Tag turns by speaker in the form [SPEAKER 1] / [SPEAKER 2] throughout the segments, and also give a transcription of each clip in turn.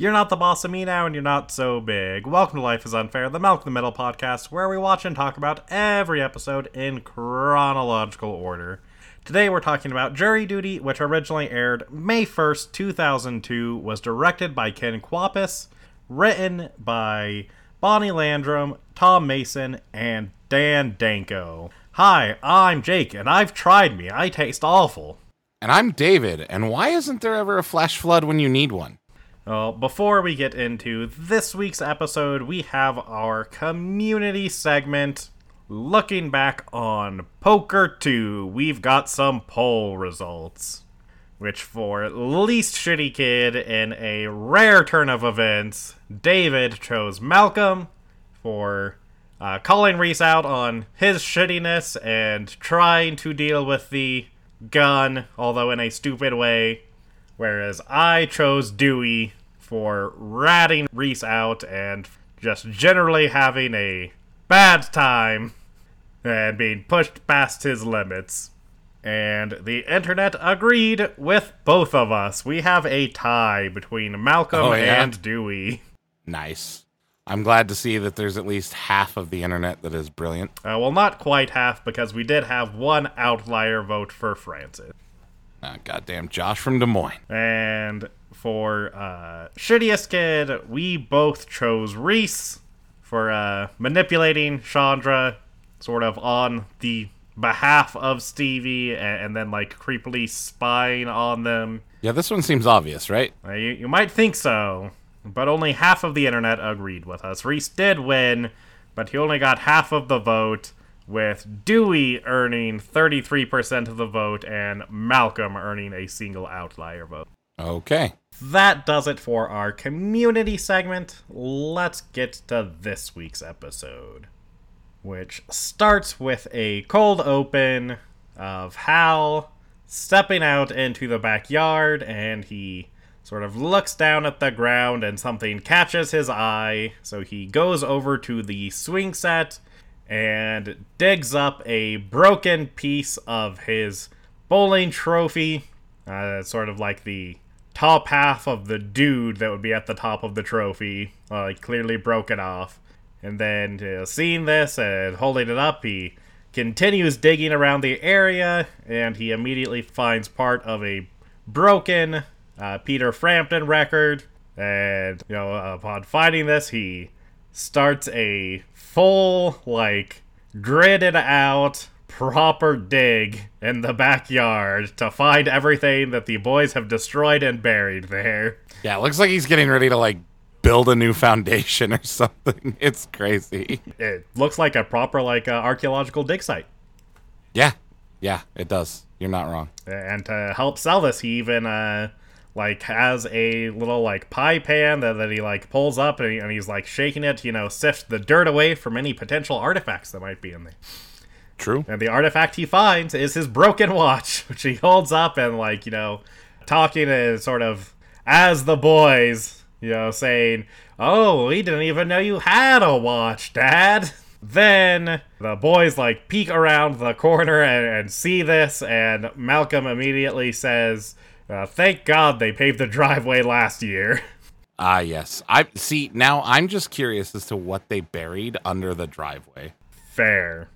[SPEAKER 1] You're not the boss of me now, and you're not so big. Welcome to Life is Unfair, the Malcolm in the Middle podcast, where we watch and talk about every episode in chronological order. Today we're talking about Jury Duty, which originally aired May 1st, 2002, was directed by Ken Kwapis, written by Bonnie Landrum, Tom Mason, and Dan Danko. Hi, I'm Jake, and I've tried me. I taste awful.
[SPEAKER 2] And I'm David, and why isn't there ever a flash flood when you need one?
[SPEAKER 1] Well, before we get into this week's episode, we have our community segment. Looking back on Poker 2, we've got some poll results. Which, for least shitty kid in a rare turn of events, David chose Malcolm for uh, calling Reese out on his shittiness and trying to deal with the gun, although in a stupid way. Whereas I chose Dewey for ratting Reese out and just generally having a bad time and being pushed past his limits. And the internet agreed with both of us. We have a tie between Malcolm
[SPEAKER 2] Oh, yeah?
[SPEAKER 1] and Dewey.
[SPEAKER 2] Nice. I'm glad to see that there's at least half of the internet that is brilliant.
[SPEAKER 1] Uh, well, not quite half because we did have one outlier vote for Francis.
[SPEAKER 2] Ah, goddamn Josh from Des Moines.
[SPEAKER 1] And for uh, shittiest kid, we both chose Reese for uh, manipulating Chandra, sort of on the behalf of Stevie, and, and then like creepily spying on them.
[SPEAKER 2] Yeah, this one seems obvious, right?
[SPEAKER 1] Uh, you, you might think so, but only half of the internet agreed with us. Reese did win, but he only got half of the vote, with Dewey earning 33% of the vote and Malcolm earning a single outlier vote.
[SPEAKER 2] Okay.
[SPEAKER 1] That does it for our community segment. Let's get to this week's episode, which starts with a cold open of Hal stepping out into the backyard and he sort of looks down at the ground and something catches his eye. So he goes over to the swing set and digs up a broken piece of his bowling trophy. Uh, sort of like the top half of the dude that would be at the top of the trophy, uh, clearly broken off. And then, uh, seeing this and holding it up, he continues digging around the area, and he immediately finds part of a broken uh, Peter Frampton record. And you know, upon finding this, he starts a full, like, gridded out, proper dig in the backyard to find everything that the boys have destroyed and buried there.
[SPEAKER 2] Yeah, it looks like he's getting ready to, like, build a new foundation or something. It's crazy.
[SPEAKER 1] It looks like a proper, like, uh, archaeological dig site.
[SPEAKER 2] Yeah. Yeah, it does. You're not wrong.
[SPEAKER 1] And to help sell this, he even, uh, like, has a little, like, pie pan that, that he, like, pulls up and, he, and he's, like, shaking it, you know, sift the dirt away from any potential artifacts that might be in there.
[SPEAKER 2] True.
[SPEAKER 1] And the artifact he finds is his broken watch, which he holds up and, like, you know, talking and sort of as the boys, you know, saying, Oh, we didn't even know you had a watch, Dad. Then the boys, like, peek around the corner and, and see this, and Malcolm immediately says, uh, Thank God they paved the driveway last year.
[SPEAKER 2] Ah, yes. I see. Now I'm just curious as to what they buried under the driveway.
[SPEAKER 1] Fair.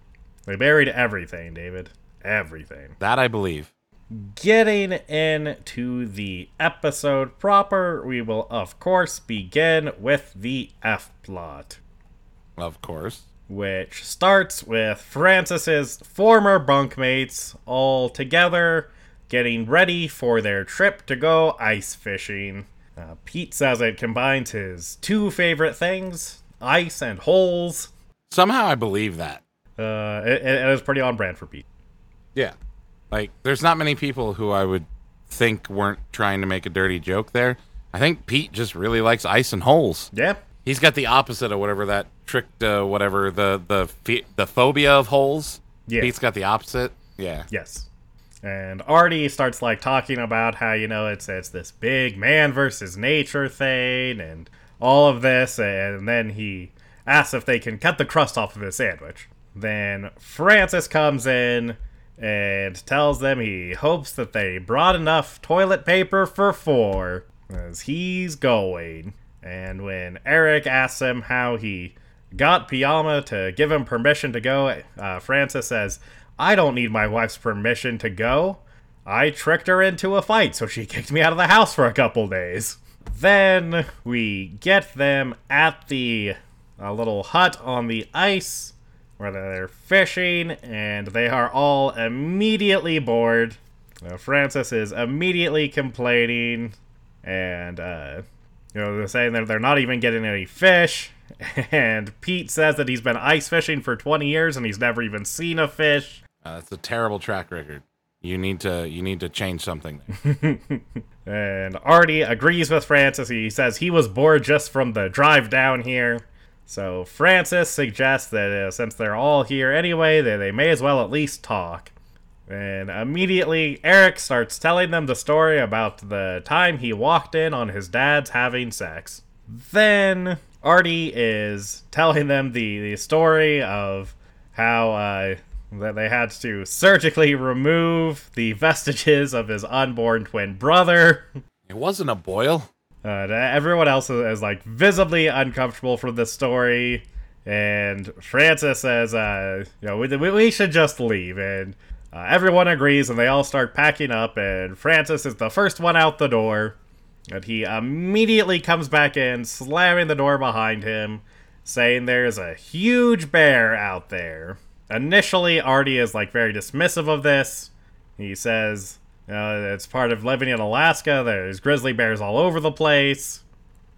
[SPEAKER 1] They buried everything, David. Everything.
[SPEAKER 2] That I believe.
[SPEAKER 1] Getting into the episode proper, we will, of course, begin with the F plot,
[SPEAKER 2] Of course.
[SPEAKER 1] which starts with Francis's former bunkmates all together getting ready for their trip to go ice fishing. Uh, Pete says it combines his two favorite things ice and holes.
[SPEAKER 2] Somehow I believe that.
[SPEAKER 1] Uh, it, it is pretty on brand for Pete.
[SPEAKER 2] Yeah. Like, there's not many people who I would think weren't trying to make a dirty joke there. I think Pete just really likes ice and holes.
[SPEAKER 1] Yeah,
[SPEAKER 2] He's got the opposite of whatever that tricked, uh, whatever the the the phobia of holes.
[SPEAKER 1] Yeah.
[SPEAKER 2] Pete's got the opposite. Yeah.
[SPEAKER 1] Yes. And Artie starts like talking about how, you know, it's it's this big man versus nature thing and all of this and then he asks if they can cut the crust off of his sandwich. Then Francis comes in and tells them he hopes that they brought enough toilet paper for four. as he's going. And when Eric asks him how he got Piama to give him permission to go, uh, Francis says, I don't need my wife's permission to go. I tricked her into a fight, so she kicked me out of the house for a couple days. Then we get them at the a little hut on the ice where they're fishing, and they are all immediately bored. Uh, Francis is immediately complaining, and uh, you know they're saying that they're not even getting any fish. And Pete says that he's been ice fishing for 20 years and he's never even seen a fish.
[SPEAKER 2] Uh, that's a terrible track record. You need to you need to change something.
[SPEAKER 1] and Artie agrees with Francis. He says he was bored just from the drive down here. So Francis suggests that uh, since they're all here anyway, that they may as well at least talk. And immediately, Eric starts telling them the story about the time he walked in on his dad's having sex. Then Artie is telling them the, the story of how uh, that they had to surgically remove the vestiges of his unborn twin brother.
[SPEAKER 2] It wasn't a boil.
[SPEAKER 1] Uh, everyone else is, is, like visibly uncomfortable for this story, and Francis says, uh, "You know, we, we should just leave." And uh, everyone agrees, and they all start packing up. And Francis is the first one out the door, and he immediately comes back in, slamming the door behind him, saying there's a huge bear out there. Initially, Artie is like very dismissive of this. He says uh, it's part of living in Alaska. There's grizzly bears all over the place.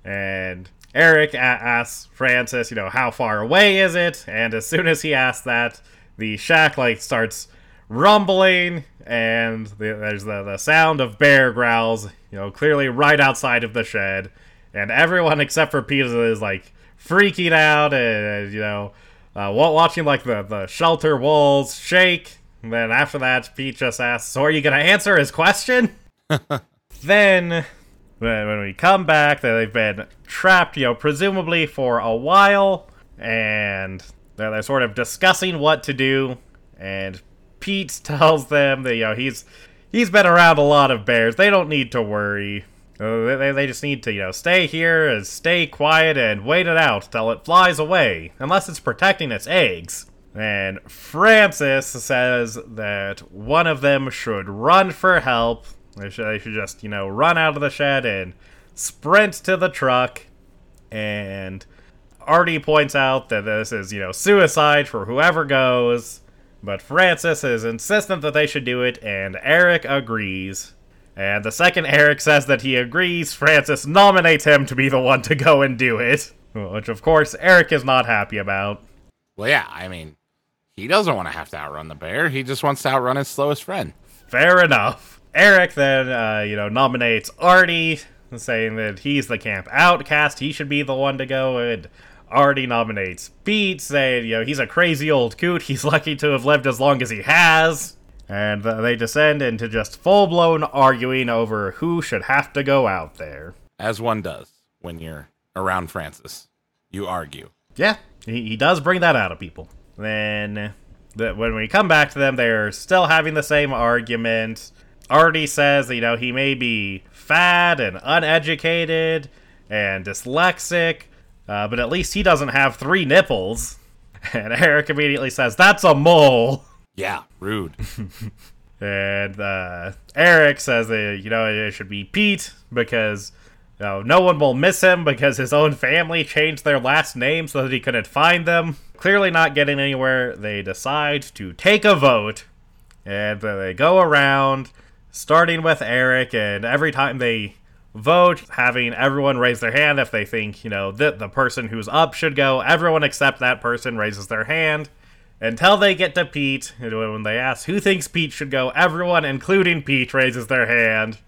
[SPEAKER 1] And Eric asks Francis, you know, how far away is it? And as soon as he asks that, the shack like starts rumbling, and the, there's the, the sound of bear growls, you know, clearly right outside of the shed. And everyone except for Peter is like freaking out, and you know, uh, watching like the the shelter walls shake and then after that, Pete just asks, So are you going to answer his question? then, when we come back, they've been trapped, you know, presumably for a while, and they're, they're sort of discussing what to do. And Pete tells them that, you know, he's. He's been around a lot of bears. They don't need to worry. Uh, they, they just need to, you know, stay here and stay quiet and wait it out till it flies away, unless it's protecting its eggs. And Francis says that one of them should run for help. They should, they should just, you know, run out of the shed and sprint to the truck. And Artie points out that this is, you know, suicide for whoever goes. But Francis is insistent that they should do it, and Eric agrees. And the second Eric says that he agrees, Francis nominates him to be the one to go and do it. Which, of course, Eric is not happy about.
[SPEAKER 2] Well, yeah, I mean, he doesn't want to have to outrun the bear. He just wants to outrun his slowest friend.
[SPEAKER 1] Fair enough. Eric then, uh, you know, nominates Artie, saying that he's the camp outcast. He should be the one to go. And Artie nominates Pete, saying, you know, he's a crazy old coot. He's lucky to have lived as long as he has. And they descend into just full blown arguing over who should have to go out there.
[SPEAKER 2] As one does when you're around Francis. You argue.
[SPEAKER 1] Yeah, he, he does bring that out of people. Then when we come back to them, they're still having the same argument. Artie says, you know, he may be fat and uneducated and dyslexic, uh, but at least he doesn't have three nipples. And Eric immediately says, That's a mole.
[SPEAKER 2] Yeah, rude.
[SPEAKER 1] and uh, Eric says that, you know, it should be Pete because you know, no one will miss him because his own family changed their last name so that he couldn't find them. Clearly not getting anywhere, they decide to take a vote. And they go around, starting with Eric, and every time they vote, having everyone raise their hand if they think, you know, that the person who's up should go. Everyone except that person raises their hand. Until they get to Pete, when they ask who thinks Pete should go, everyone, including Pete, raises their hand.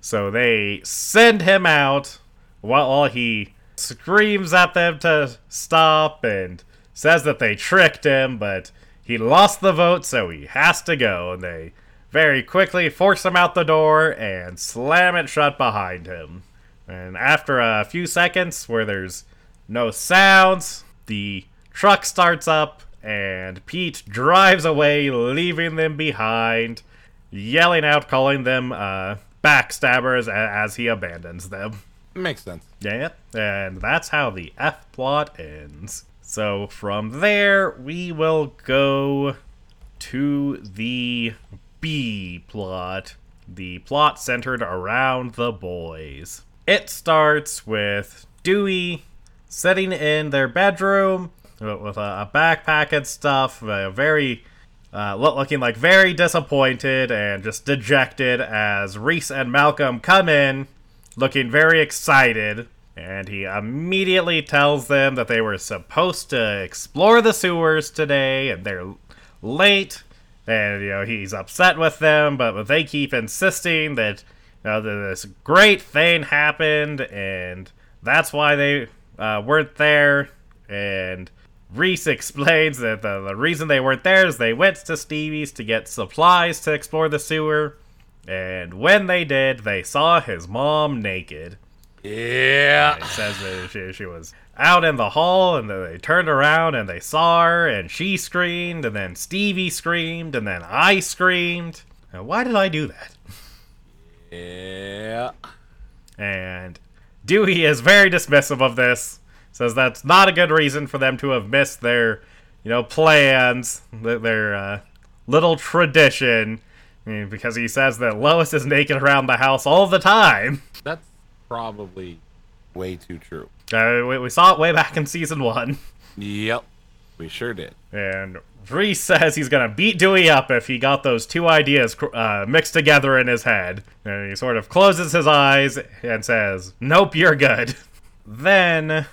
[SPEAKER 1] So they send him out while he screams at them to stop and says that they tricked him, but he lost the vote, so he has to go. And they very quickly force him out the door and slam it shut behind him. And after a few seconds where there's no sounds, the truck starts up and Pete drives away, leaving them behind, yelling out, calling them uh, backstabbers as he abandons them.
[SPEAKER 2] Makes sense.
[SPEAKER 1] Yeah, and that's how the F plot ends. So from there, we will go to the B plot. The plot centered around the boys. It starts with Dewey sitting in their bedroom with a, a backpack and stuff, very uh, looking like very disappointed and just dejected as Reese and Malcolm come in, looking very excited. And he immediately tells them that they were supposed to explore the sewers today, and they're late. And you know he's upset with them, but, they keep insisting that you know, this great thing happened, and that's why they uh, weren't there. And Reese explains that the, the reason they weren't there is they went to Stevie's to get supplies to explore the sewer. And when they did, they saw his mom naked.
[SPEAKER 2] Yeah.
[SPEAKER 1] It says that she, she was out in the hall, and then they turned around and they saw her, and she screamed, and then Stevie screamed, and then I screamed. Now, why did I do that?
[SPEAKER 2] Yeah.
[SPEAKER 1] And Dewey is very dismissive of this. Says that's not a good reason for them to have missed their, you know, plans, their, uh, little tradition, because he says that Lois is naked around the house all the time.
[SPEAKER 2] That's probably way too true.
[SPEAKER 1] Uh, we, we saw it way back in season one.
[SPEAKER 2] Yep. We sure did.
[SPEAKER 1] And Reese says he's gonna beat Dewey up if he got those two ideas uh, mixed together in his head. And he sort of closes his eyes and says, "Nope, you're good." then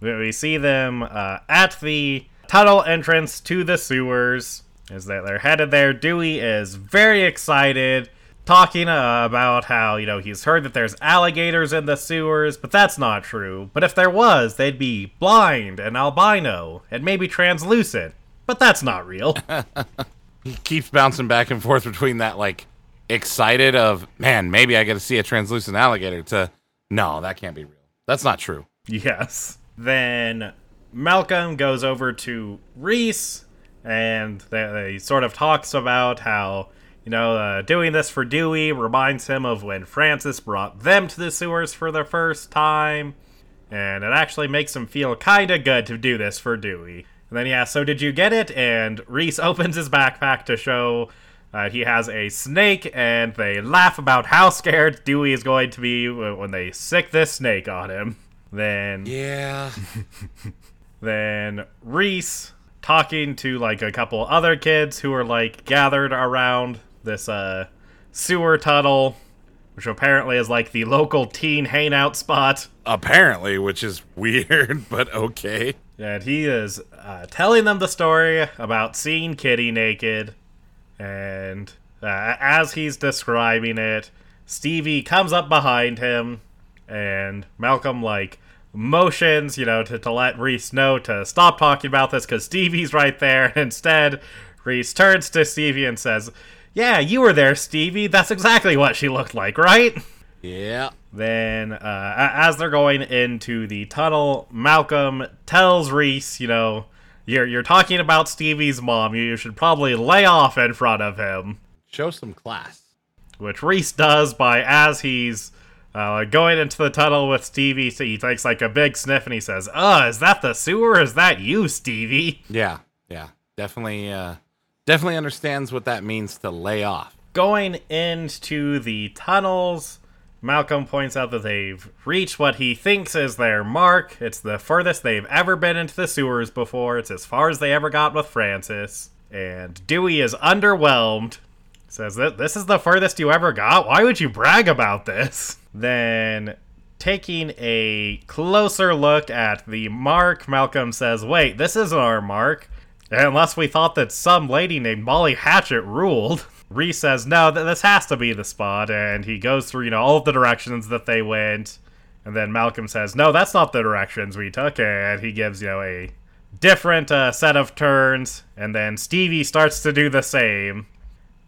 [SPEAKER 1] we see them uh, at the tunnel entrance to the sewers. As they- they're headed there, Dewey is very excited, talking uh, about how you know he's heard that there's alligators in the sewers, but that's not true. But if there was, they'd be blind and albino and maybe translucent. But that's not real.
[SPEAKER 2] He keeps bouncing back and forth between that, like, excited of, man, maybe I get to see a translucent alligator, to, no, that can't be real. That's not true.
[SPEAKER 1] Yes. Then Malcolm goes over to Reese, and they, they sort of talks about how you know uh, doing this for Dewey reminds him of when Francis brought them to the sewers for the first time, and it actually makes him feel kind of good to do this for Dewey. And then he asks, "So did you get it?" And Reese opens his backpack to show. Uh, he has a snake, and they laugh about how scared Dewey is going to be when they sick this snake on him. Then
[SPEAKER 2] Yeah.
[SPEAKER 1] then Reese talking to like a couple other kids who are like gathered around this uh sewer tunnel, which apparently is like the local teen hangout spot.
[SPEAKER 2] Apparently, which is weird, but okay.
[SPEAKER 1] And he is uh, telling them the story about seeing Kitty naked. And uh, as he's describing it, Stevie comes up behind him, and Malcolm, like, motions, you know, to, to let Reese know to stop talking about this because Stevie's right there. And instead, Reese turns to Stevie and says, Yeah, you were there, Stevie. That's exactly what she looked like, right?
[SPEAKER 2] Yeah.
[SPEAKER 1] Then, uh, as they're going into the tunnel, Malcolm tells Reese, you know, you're you're talking about Stevie's mom. You should probably lay off in front of him.
[SPEAKER 2] Show some class.
[SPEAKER 1] Which Reese does by as he's uh, going into the tunnel with Stevie. So he takes like a big sniff and he says, "Uh, is that the sewer? Is that you, Stevie?"
[SPEAKER 2] Yeah. Yeah. Definitely, uh, definitely understands what that means to lay off.
[SPEAKER 1] Going into the tunnels, Malcolm points out that they've reached what he thinks is their mark. It's the furthest they've ever been into the sewers before. It's as far as they ever got with Francis. And Dewey is underwhelmed. Says that this is the furthest you ever got. Why would you brag about this? Then, taking a closer look at the mark, Malcolm says, Wait, this isn't our mark. Unless we thought that some lady named Molly Hatchet ruled. Reese says, no, th- this has to be the spot, and he goes through, you know, all of the directions that they went. And then Malcolm says, no, that's not the directions we took, and he gives, you know, a different uh, set of turns. And then Stevie starts to do the same.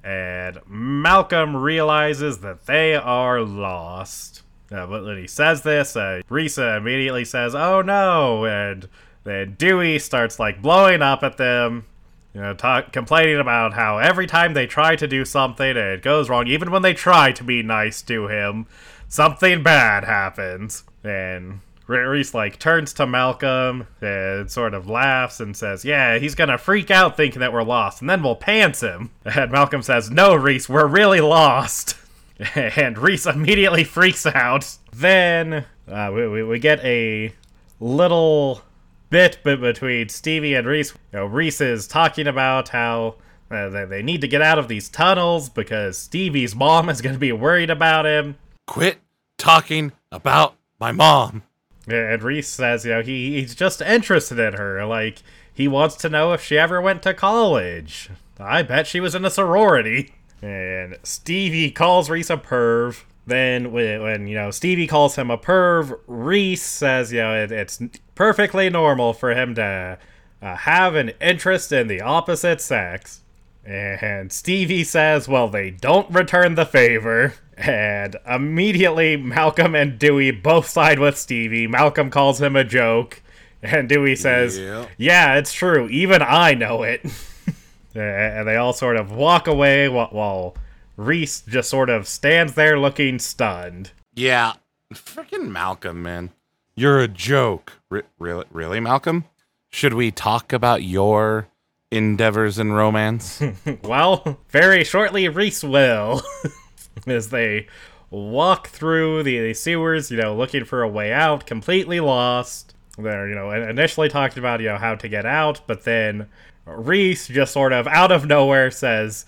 [SPEAKER 1] And Malcolm realizes that they are lost. Uh, but when he says this, uh, Reese immediately says, "Oh no!" And then Dewey starts like blowing up at them, you know, talk, complaining about how every time they try to do something it goes wrong, even when they try to be nice to him, something bad happens. And Reese like turns to Malcolm and sort of laughs and says, "Yeah, he's gonna freak out thinking that we're lost, and then we'll pants him." And Malcolm says, "No, Reese, we're really lost." and Reese immediately freaks out. Then uh, we, we, we get a little bit between Stevie and Reese. You know, Reese is talking about how uh, they need to get out of these tunnels because Stevie's mom is going to be worried about him.
[SPEAKER 2] Quit talking about my mom.
[SPEAKER 1] And Reese says, you know, he, he's just interested in her. Like, he wants to know if she ever went to college. I bet she was in a sorority. And Stevie calls Reese a perv. Then, when, when you know Stevie calls him a perv, Reese says, you know, it, it's perfectly normal for him to uh, have an interest in the opposite sex. And Stevie says, well, they don't return the favor. And immediately, Malcolm and Dewey both side with Stevie. Malcolm calls him a joke. And Dewey says,
[SPEAKER 2] Yeah.
[SPEAKER 1] yeah it's true. Even I know it. and they all sort of walk away while, Reese just sort of stands there looking stunned.
[SPEAKER 2] Yeah, freaking Malcolm, man, you're a joke. Re- really, really, Malcolm? Should we talk about your endeavors in romance?
[SPEAKER 1] well, very shortly, Reese will. As they walk through the sewers, you know, looking for a way out, completely lost. They're, you know, initially talking about, you know, how to get out, but then Reese just sort of out of nowhere says,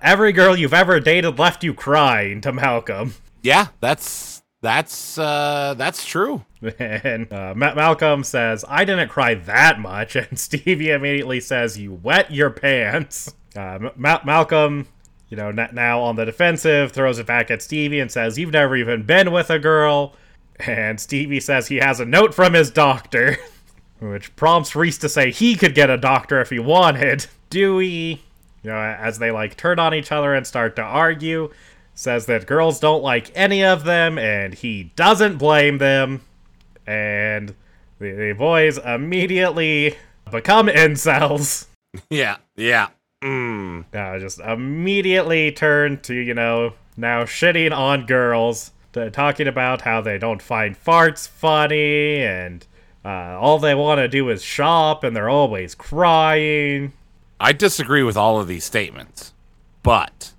[SPEAKER 1] Every girl you've ever dated left you crying to Malcolm.
[SPEAKER 2] yeah, that's that's uh that's true.
[SPEAKER 1] And uh, Ma- Malcolm says, I didn't cry that much. And Stevie immediately says, You wet your pants. Uh, Ma- Malcolm, you know, now on the defensive, throws it back at Stevie and says, You've never even been with a girl. And Stevie says he has a note from his doctor, which prompts Reese to say he could get a doctor if he wanted. Dewey, you know, as they like turn on each other and start to argue, says that girls don't like any of them and he doesn't blame them and the, the boys immediately become incels.
[SPEAKER 2] Yeah, yeah. Mm.
[SPEAKER 1] Uh, just immediately turn to, you know, now shitting on girls, to talking about how they don't find farts funny and uh, all they want to do is shop and they're always crying.
[SPEAKER 2] I disagree with all of these statements, but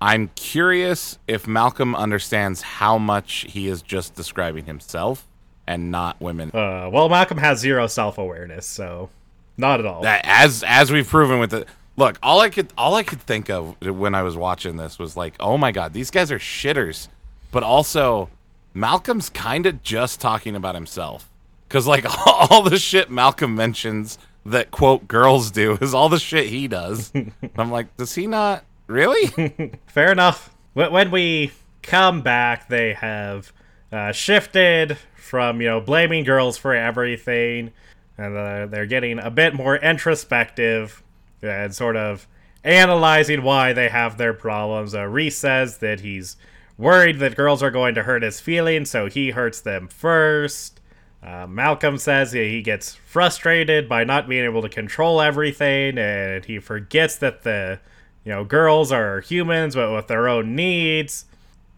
[SPEAKER 2] I'm curious if Malcolm understands how much he is just describing himself and not women.
[SPEAKER 1] Uh, well, Malcolm has zero self awareness, so not at all.
[SPEAKER 2] that as as we've proven with the look all i could all i could think of when i was watching this was like oh my god these guys are shitters. But also malcolm's kind of just talking about himself. Because like all the shit malcolm mentions that quote girls do is all the shit he does. I'm like does he not? Really?
[SPEAKER 1] Fair enough. When we come back, they have uh, shifted from you know blaming girls for everything, and uh, they're getting a bit more introspective and sort of analyzing why they have their problems. Uh, Reese says that he's worried that girls are going to hurt his feelings, so he hurts them first. Uh, Malcolm says he gets frustrated by not being able to control everything, and he forgets that the you know girls are humans but with their own needs.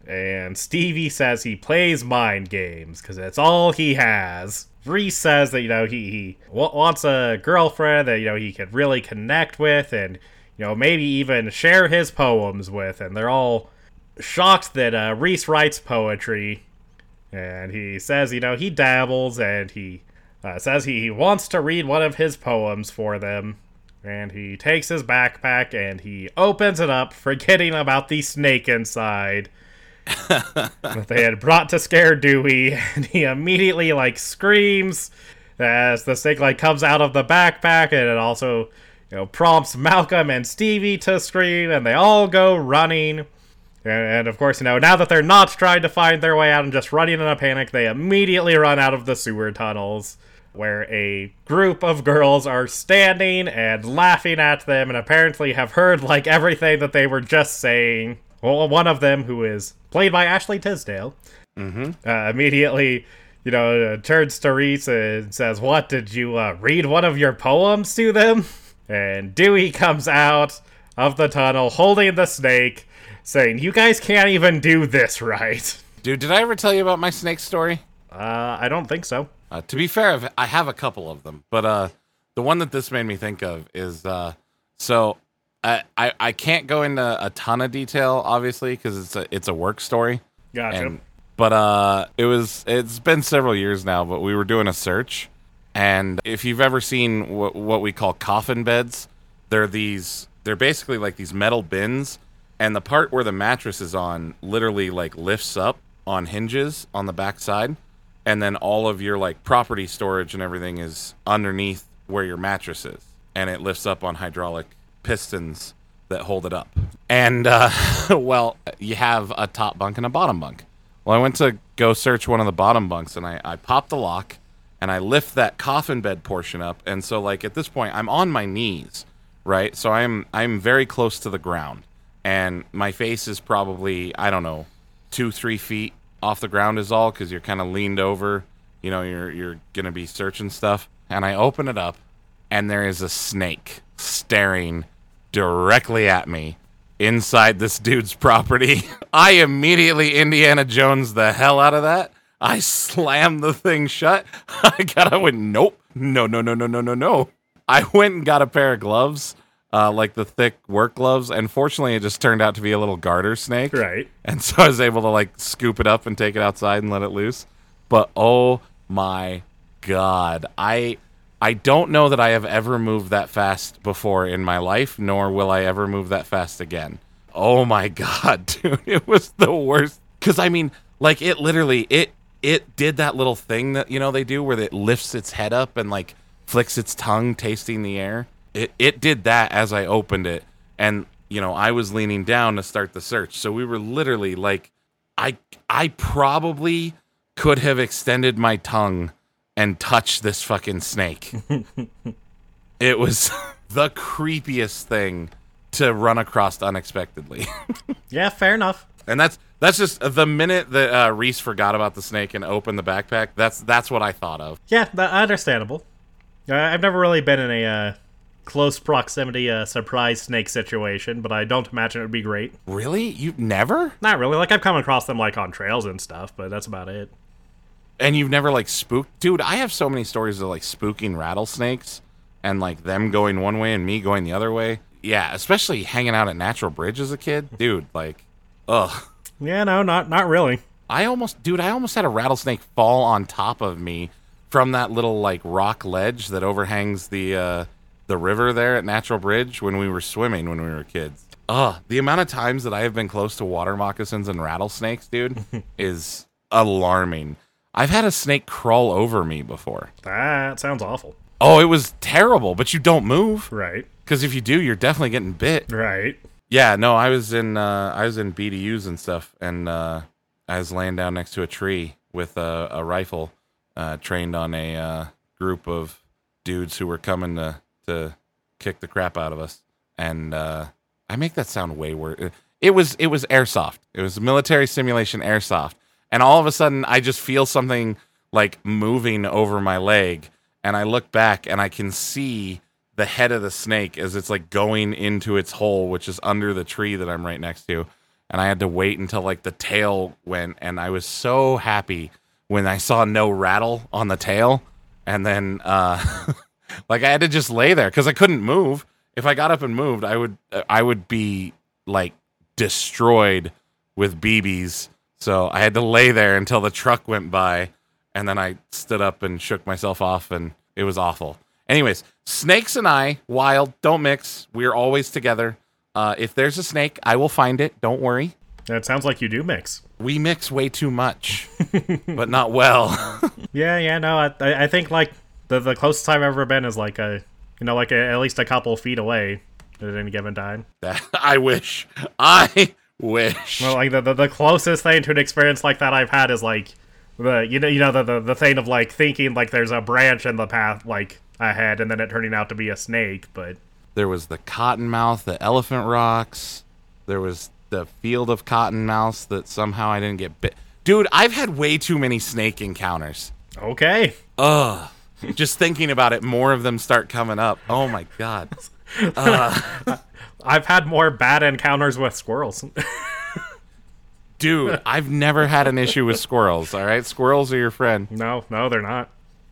[SPEAKER 1] And Stevie says he plays mind games because that's all he has. Reese says that you know he, he wants a girlfriend that you know he could really connect with and you know maybe even share his poems with, and they're all shocked that uh, Reese writes poetry. And he says, you know, he dabbles and he uh, says he wants to read one of his poems for them. And he takes his backpack and he opens it up, forgetting about the snake inside that they had brought to scare Dewey. And he immediately, like, screams as the snake, like, comes out of the backpack. And it also, you know, prompts Malcolm and Stevie to scream. And they all go running. And, and of course, you know, now that they're not trying to find their way out and just running in a panic, they immediately run out of the sewer tunnels, where a group of girls are standing and laughing at them and apparently have heard, like, everything that they were just saying. Well, one of them, who is played by Ashley Tisdale, uh, immediately, you know, uh, turns to Reese and says, What, did you uh, read one of your poems to them? and Dewey comes out of the tunnel holding the snake, saying, "You guys can't even do this right."
[SPEAKER 2] Dude, did I ever tell you about my snake story?
[SPEAKER 1] Uh, I don't think so.
[SPEAKER 2] Uh, to be fair, I've, I have a couple of them, but uh, the one that this made me think of is uh, so I, I I can't go into a ton of detail, obviously, because it's a it's a work story.
[SPEAKER 1] Gotcha.
[SPEAKER 2] And, but uh, it was it's been several years now, but we were doing a search, and if you've ever seen what what we call coffin beds, they're these they're basically like these metal bins, and the part where the mattress is on literally like lifts up on hinges on the back side, and then all of your like property storage and everything is underneath where your mattress is, and it lifts up on hydraulic pistons that hold it up. And uh, well, you have a top bunk and a bottom bunk. Well, I went to go search one of the bottom bunks, and I, I popped the lock, and I lift that coffin bed portion up, and so like at this point, I'm on my knees, right? So I'm I'm very close to the ground, and my face is probably I don't know two three feet off the ground is all because you're kind of leaned over. You know, you're you're gonna be searching stuff, and I open it up, and there is a snake staring directly at me inside this dude's property. I immediately Indiana Jones the hell out of that. I slammed the thing shut. I got I went, nope. No, no, no, no, no, no, no. I went and got a pair of gloves, uh, like the thick work gloves, and fortunately it just turned out to be a little garter snake.
[SPEAKER 1] Right.
[SPEAKER 2] And so I was able to like scoop it up and take it outside and let it loose. But oh my god, I I don't know that I have ever moved that fast before in my life, nor will I ever move that fast again. Oh my god, dude, it was the worst. Cuz I mean, like it literally it it did that little thing that you know they do where it lifts its head up and like flicks its tongue tasting the air. It it did that as I opened it and you know, I was leaning down to start the search. So we were literally like I I probably could have extended my tongue and touch this fucking snake. it was the creepiest thing to run across unexpectedly.
[SPEAKER 1] Yeah, fair enough.
[SPEAKER 2] and that's that's just the minute that uh, Reese forgot about the snake and opened the backpack. That's that's what I thought of.
[SPEAKER 1] Yeah, that, understandable. Uh, I've never really been in a uh, close proximity uh, surprise snake situation, but I don't imagine it would be great.
[SPEAKER 2] Really? You never?
[SPEAKER 1] Not really. Like I've come across them like on trails and stuff, but that's about it.
[SPEAKER 2] And you've never like spooked, dude? I have so many stories of like spooking rattlesnakes and like them going one way and me going the other way. Yeah, especially hanging out at Natural Bridge as a kid, dude. Like, ugh.
[SPEAKER 1] Yeah, no, not not really.
[SPEAKER 2] I almost, dude, I almost had a rattlesnake fall on top of me from that little like rock ledge that overhangs the uh, the river there at Natural Bridge when we were swimming when we were kids. Ugh, the amount of times that I have been close to water moccasins and rattlesnakes, dude, is alarming. I've had a snake crawl over me before.
[SPEAKER 1] That sounds awful.
[SPEAKER 2] Oh, it was terrible, but you don't move
[SPEAKER 1] Right.
[SPEAKER 2] because if you do, you're definitely getting bit.
[SPEAKER 1] Right.
[SPEAKER 2] Yeah, no, I was in uh, I was in BDUs and stuff, and uh, I was laying down next to a tree with a, a rifle, uh, trained on a uh, group of dudes who were coming to to kick the crap out of us. And uh, I make that sound way worse. It was it was airsoft. It was military simulation airsoft, and all of a sudden I just feel something like moving over my leg, and I look back and I can see the head of the snake as it's like going into its hole, which is under the tree that I'm right next to. And I had to wait until like the tail went, and I was so happy when I saw no rattle on the tail. And then, uh, like I had to just lay there because I couldn't move. If I got up and moved, I would I would be like destroyed with BBs. So I had to lay there until the truck went by, and then I stood up and shook myself off, and it was awful. Anyways, snakes and I, wild, don't mix. We're always together. Uh, if there's a snake, I will find it. Don't worry.
[SPEAKER 1] That sounds like you do mix.
[SPEAKER 2] We mix way too much, but not well.
[SPEAKER 1] Yeah, yeah, no, I, I think like the the closest I've ever been is like a you know like a, at least a couple feet away at any given time.
[SPEAKER 2] I wish. I wish.
[SPEAKER 1] Well, like the, the the closest thing to an experience like that I've had is like the you know you know the, the the thing of like thinking like there's a branch in the path like ahead and then it turning out to be a snake, but
[SPEAKER 2] there was the cottonmouth, the elephant rocks. There was the field of cottonmouths that somehow I didn't get bit. Dude, I've had way too many snake encounters.
[SPEAKER 1] okay.
[SPEAKER 2] Ugh. Just thinking about it, more of them start coming up. Oh my god.
[SPEAKER 1] I've had more bad encounters with squirrels.
[SPEAKER 2] Dude, I've never had an issue with squirrels. All right, squirrels are your friend.
[SPEAKER 1] no, no, they're not.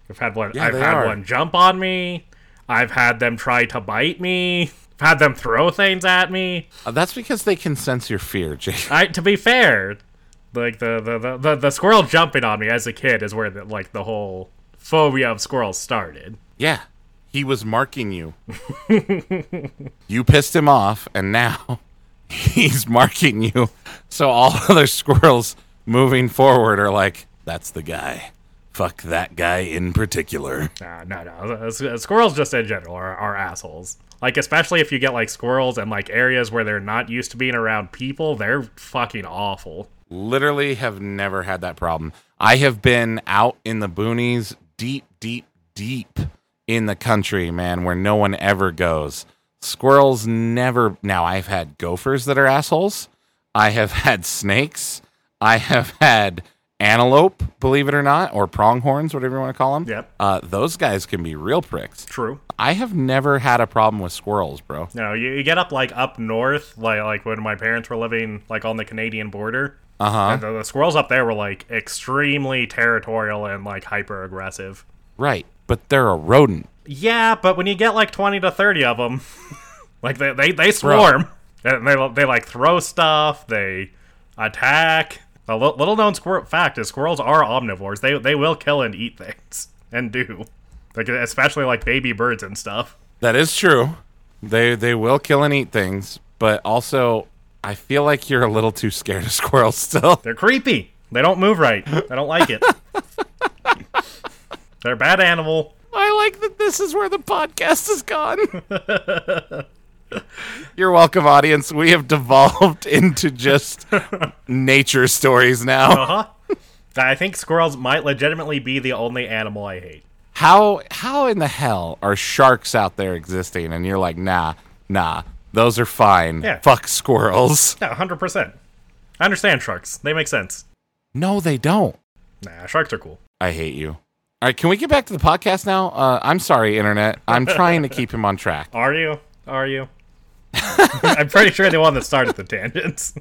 [SPEAKER 1] I've had one.
[SPEAKER 2] Yeah,
[SPEAKER 1] I've had
[SPEAKER 2] are.
[SPEAKER 1] one jump on me. I've had them try to bite me. I've had them throw things at me.
[SPEAKER 2] Uh, that's because they can sense your fear, Jake.
[SPEAKER 1] I to be fair, like the the, the, the, the squirrel jumping on me as a kid is where the, like the whole phobia of squirrels started.
[SPEAKER 2] Yeah, he was marking you. you pissed him off, and now he's marking you. So all other squirrels moving forward are like, "That's the guy. Fuck that guy in particular."
[SPEAKER 1] Nah, no, no. Squirrels just in general are, are assholes. Like especially if you get like squirrels in like areas where they're not used to being around people, they're fucking awful.
[SPEAKER 2] literally have never had that problem. I have been out in the boonies, deep, deep, deep in the country, man, where no one ever goes. Squirrels never. Now, I've had gophers that are assholes. I have had snakes. I have had antelope, believe it or not, or pronghorns, whatever you want to call them.
[SPEAKER 1] Yep.
[SPEAKER 2] Uh, those guys can be real pricks.
[SPEAKER 1] True.
[SPEAKER 2] I have never had a problem with squirrels, bro.
[SPEAKER 1] No, you, you get up like up north, like like when my parents were living like on the Canadian border.
[SPEAKER 2] Uh huh.
[SPEAKER 1] The, the squirrels up there were like extremely territorial and like hyper aggressive.
[SPEAKER 2] Right. But they're a rodent.
[SPEAKER 1] Yeah, but when you get like 20 to 30 of them, like they, they, they swarm. And they, they like throw stuff, they attack. A little known squirrel fact is squirrels are omnivores. They, they will kill and eat things. And do. Like, especially like baby birds and stuff.
[SPEAKER 2] That is true. They they will kill and eat things, but also I feel like you're a little too scared of squirrels still.
[SPEAKER 1] They're creepy. They don't move right. I don't like it. They're a bad animal.
[SPEAKER 2] I like that this is where the podcast has gone. You're welcome, audience. We have devolved into just nature stories now.
[SPEAKER 1] Uh huh. I think squirrels might legitimately be the only animal I hate.
[SPEAKER 2] How how in the hell are sharks out there existing and you're like, nah, nah, those are fine.
[SPEAKER 1] Yeah.
[SPEAKER 2] Fuck squirrels.
[SPEAKER 1] Yeah, 100%. I understand sharks. They make sense.
[SPEAKER 2] No, they don't.
[SPEAKER 1] Nah, sharks are cool.
[SPEAKER 2] I hate you. All right, can we get back to the podcast now? Uh, I'm sorry, internet. I'm trying to keep him on track.
[SPEAKER 1] Are you? Are you? I'm pretty sure the one that started the tangents.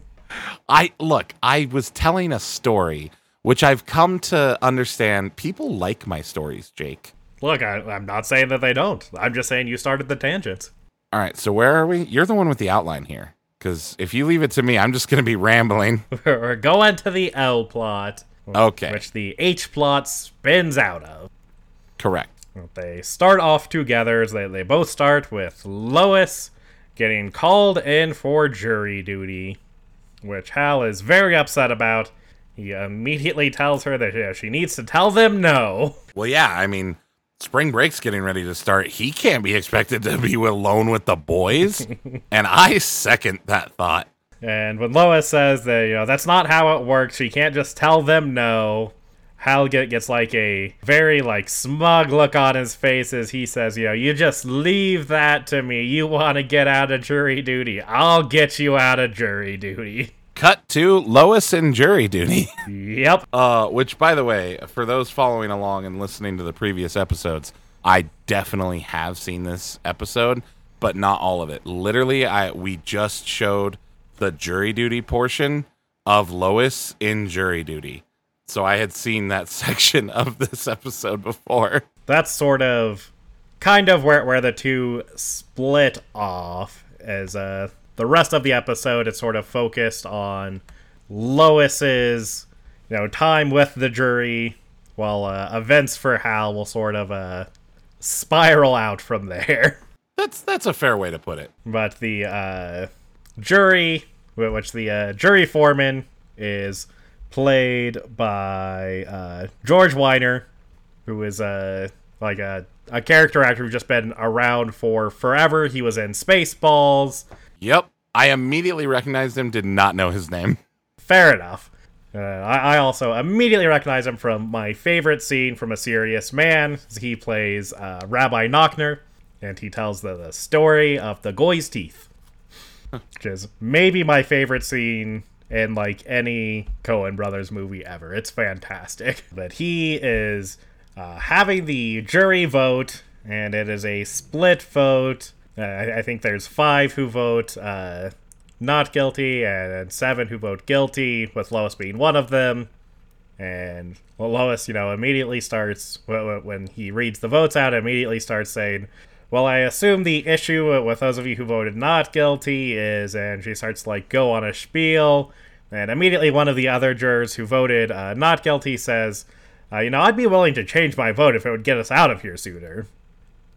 [SPEAKER 2] I look, I was telling a story which I've come to understand people like my stories, Jake.
[SPEAKER 1] Look, I, I'm not saying that they don't. I'm just saying you started the tangents.
[SPEAKER 2] All right, so where are we? You're the one with the outline here. Cuz if you leave it to me, I'm just going to be rambling.
[SPEAKER 1] We're going to the L plot,
[SPEAKER 2] Okay.
[SPEAKER 1] which the H plot spins out of.
[SPEAKER 2] Correct.
[SPEAKER 1] They start off together. They, they both start with Lois getting called in for jury duty, which Hal is very upset about. He immediately tells her that yeah, she needs to tell them no.
[SPEAKER 2] Well, yeah, I mean, spring break's getting ready to start. He can't be expected to be alone with the boys. and I second that thought.
[SPEAKER 1] And when Lois says that, you know, that's not how it works, she can't just tell them no. Hal gets like a very like smug look on his face as he says, you know, you just leave that to me. You want to get out of jury duty. I'll get you out of jury duty.
[SPEAKER 2] Cut to Lois in jury duty.
[SPEAKER 1] Yep.
[SPEAKER 2] Uh, which, by the way, for those following along and listening to the previous episodes, I definitely have seen this episode, but not all of it. Literally, I we just showed the jury duty portion of Lois in jury duty, so I had seen that section of this episode before.
[SPEAKER 1] That's sort of kind of where where the two split off as uh the rest of the episode is sort of focused on Lois's you know time with the jury while uh, events for Hal will sort of uh spiral out from there.
[SPEAKER 2] That's that's a fair way to put it.
[SPEAKER 1] but the uh, jury, which the uh, jury foreman is played by uh, George Wyner, who is a like a, a character actor who's just been around for forever. He was in Spaceballs.
[SPEAKER 2] Yep, I immediately recognized him. Did not know his name.
[SPEAKER 1] Fair enough. Uh, I, I also immediately recognize him from my favorite scene from A Serious Man. He plays uh, Rabbi Nachtner, and he tells the, the story of the Goy's teeth, which is maybe my favorite scene in like any Coen Brothers movie ever. It's fantastic. But he is uh, having the jury vote, and it is a split vote. Uh, I, I think there's five who vote uh, not guilty and seven who vote guilty, with Lois being one of them. And well, Lois, you know, immediately starts when he reads the votes out. Immediately starts saying, "Well, I assume the issue with those of you who voted not guilty is," and she starts like go on a spiel. And immediately, one of the other jurors who voted uh, not guilty says, uh, "You know, I'd be willing to change my vote if it would get us out of here sooner."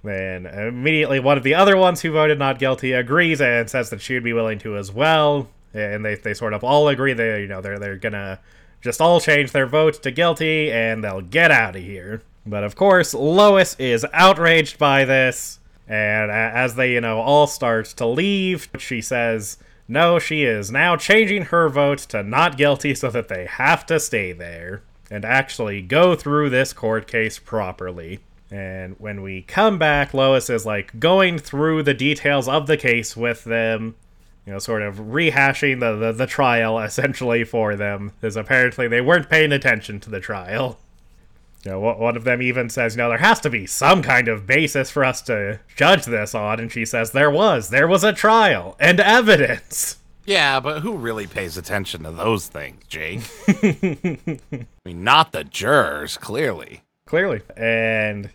[SPEAKER 1] Then immediately, one of the other ones who voted not guilty agrees and says that she would be willing to as well. And they, they sort of all agree they you know they're they're gonna just all change their vote to guilty and they'll get out of here. But of course, Lois is outraged by this, and as they, you know, all start to leave, she says, no, she is now changing her vote to not guilty so that they have to stay there and actually go through this court case properly. And when we come back, Lois is like going through the details of the case with them, you know, sort of rehashing the, the, the trial essentially for them, because apparently they weren't paying attention to the trial. You know, one of them even says, you know, there has to be some kind of basis for us to judge this on, and she says there was. There was a trial and evidence.
[SPEAKER 2] Yeah, but who really pays attention to those things, Jake? I mean, not the jurors, clearly.
[SPEAKER 1] Clearly. And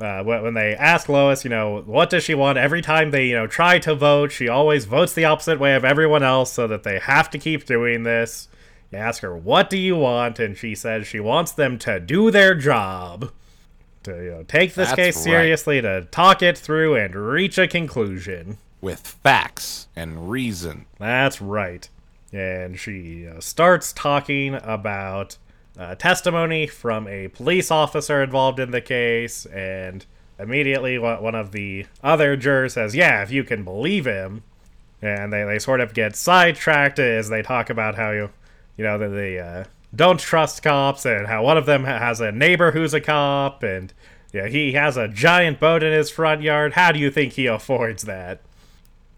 [SPEAKER 1] uh, when they ask Lois, you know, what does she want? Every time they, you know, try to vote, she always votes the opposite way of everyone else so that they have to keep doing this. You ask her, what do you want? And she says she wants them to do their job. To, you know, take this That's case right. seriously, to talk it through and reach a conclusion.
[SPEAKER 2] With facts and reason.
[SPEAKER 1] That's right. And she uh, starts talking about uh, testimony from a police officer involved in the case, and immediately one of the other jurors says, Yeah, if you can believe him. And they, they sort of get sidetracked as they talk about how you, you know, they uh, don't trust cops and how one of them has a neighbor who's a cop and yeah, he has a giant boat in his front yard. How do you think he affords that?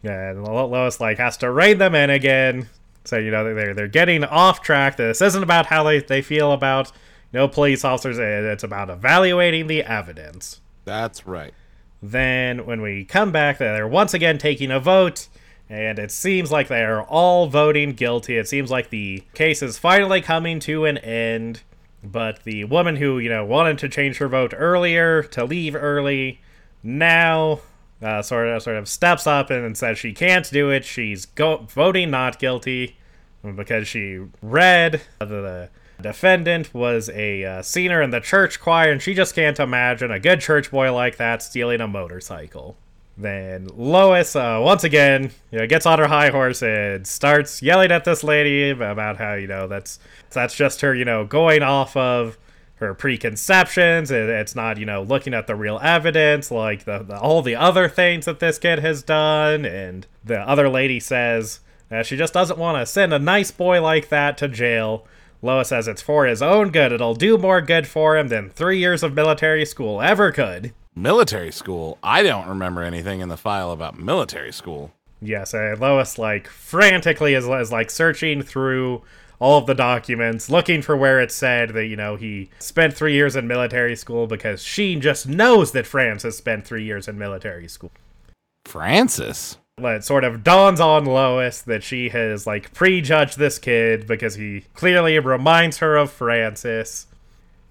[SPEAKER 1] And Lois like has to rein them in again, so you know they're they're getting off track. This isn't about how they, they feel about you know police officers. It's about evaluating the evidence.
[SPEAKER 2] That's right.
[SPEAKER 1] Then when we come back, they're once again taking a vote, and it seems like they are all voting guilty. It seems like the case is finally coming to an end. But the woman who you know wanted to change her vote earlier to leave early now uh, sort of sort of steps up and says she can't do it. She's go- voting not guilty because she read the defendant was a uh, singer in the church choir, and she just can't imagine a good church boy like that stealing a motorcycle. Then Lois, uh, once again, you know, gets on her high horse and starts yelling at this lady about how you know that's that's just her, you know, going off of her preconceptions. It's not, you know, looking at the real evidence, like the, the, all the other things that this kid has done. And the other lady says she just doesn't want to send a nice boy like that to jail. Lois says it's for his own good. It'll do more good for him than three years of military school ever could.
[SPEAKER 2] Military school? I don't remember anything in the file about military school.
[SPEAKER 1] Yes, uh, Lois like frantically is, is like searching through all of the documents, looking for where it said that, you know, he spent three years in military school because she just knows that Francis spent three years in military school.
[SPEAKER 2] Francis?
[SPEAKER 1] It sort of dawns on Lois that she has, like, prejudged this kid because he clearly reminds her of Francis.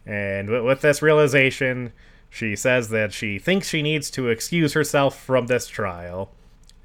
[SPEAKER 1] And with this realization, she says that she thinks she needs to excuse herself from this trial.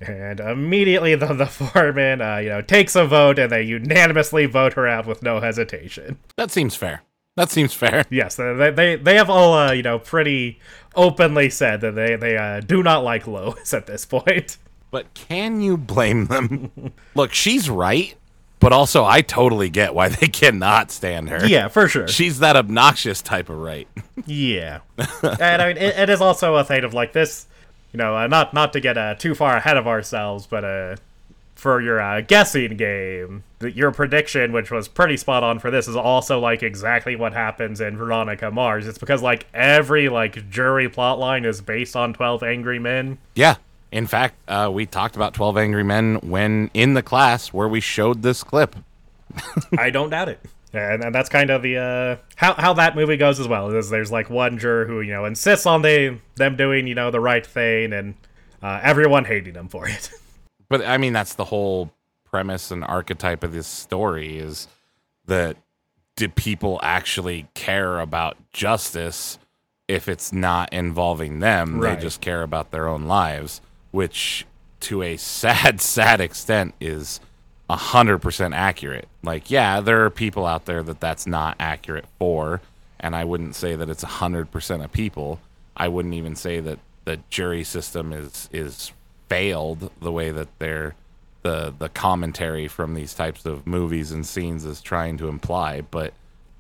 [SPEAKER 1] And immediately the, the foreman, uh, you know, takes a vote and they unanimously vote her out with no hesitation.
[SPEAKER 2] That seems fair. That seems fair.
[SPEAKER 1] Yes, they they, they have all, uh, you know, pretty openly said that they, they uh, do not like Lois at this point.
[SPEAKER 2] But can you blame them? Look, she's right, but also I totally get why they cannot stand her.
[SPEAKER 1] Yeah, for sure.
[SPEAKER 2] She's that obnoxious type of right.
[SPEAKER 1] yeah. and I mean, it, it is also a thing of like this you know, uh, not not to get uh, too far ahead of ourselves, but uh, for your uh, guessing game, your prediction, which was pretty spot on for this, is also like exactly what happens in Veronica Mars. It's because like every like jury plotline is based on Twelve Angry Men.
[SPEAKER 2] Yeah. In fact, uh, we talked about Twelve Angry Men when in the class where we showed this clip.
[SPEAKER 1] I don't doubt it and, and that's kind of the uh, how how that movie goes as well. Is there's like one juror who you know insists on they them doing you know the right thing, and uh, everyone hating them for it.
[SPEAKER 2] But I mean, that's the whole premise and archetype of this story is that do people actually care about justice if it's not involving them?
[SPEAKER 1] Right.
[SPEAKER 2] They just care about their own lives, which to a sad, sad extent is a hundred percent accurate. Like, yeah, there are people out there that that's not accurate for, and I wouldn't say that it's a hundred percent of people. I wouldn't even say that the jury system is is failed the way that they're the the commentary from these types of movies and scenes is trying to imply. But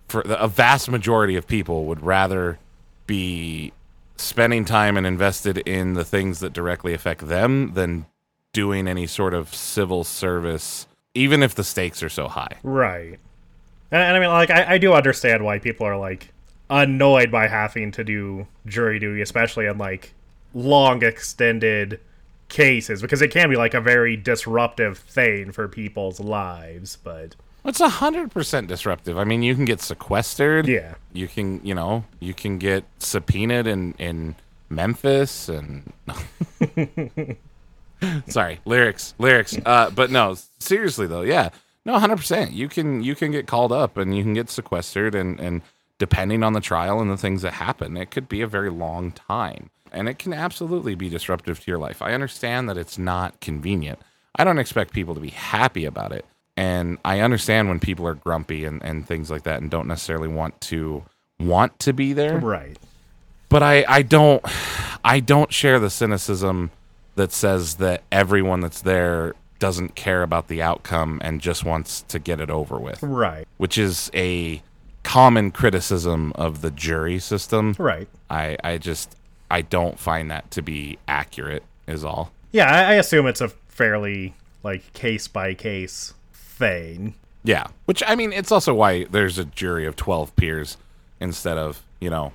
[SPEAKER 2] for the, a vast majority of people would rather be spending time and invested in the things that directly affect them than doing any sort of civil service, even if the stakes are so high.
[SPEAKER 1] Right. And, and I mean, like, I, I do understand why people are, like, annoyed by having to do jury duty, especially in, like, long extended cases, because it can be, like, a very disruptive thing for people's lives, but
[SPEAKER 2] It's a hundred percent disruptive. I mean, you can get sequestered.
[SPEAKER 1] yeah.
[SPEAKER 2] You can, you know, you can get subpoenaed in in Memphis and. Sorry, lyrics, lyrics. Uh, but no, seriously though, yeah, no, hundred percent. You can you can get called up and you can get sequestered and and depending on the trial and the things that happen, it could be a very long time, and it can absolutely be disruptive to your life. I understand that it's not convenient. I don't expect people to be happy about it, and I understand when people are grumpy and and things like that and don't necessarily want to want to be there
[SPEAKER 1] Right.
[SPEAKER 2] but I, I don't I don't share the cynicism that says that everyone that's there doesn't care about the outcome and just wants to get it over with,
[SPEAKER 1] Right.
[SPEAKER 2] which is a common criticism of the jury system.
[SPEAKER 1] Right.
[SPEAKER 2] I, I just I don't find that to be accurate is all.
[SPEAKER 1] Yeah, I, I assume it's a fairly, like, case by case thing.
[SPEAKER 2] Yeah. Which I mean it's also why there's a jury of 12 peers instead of, you know,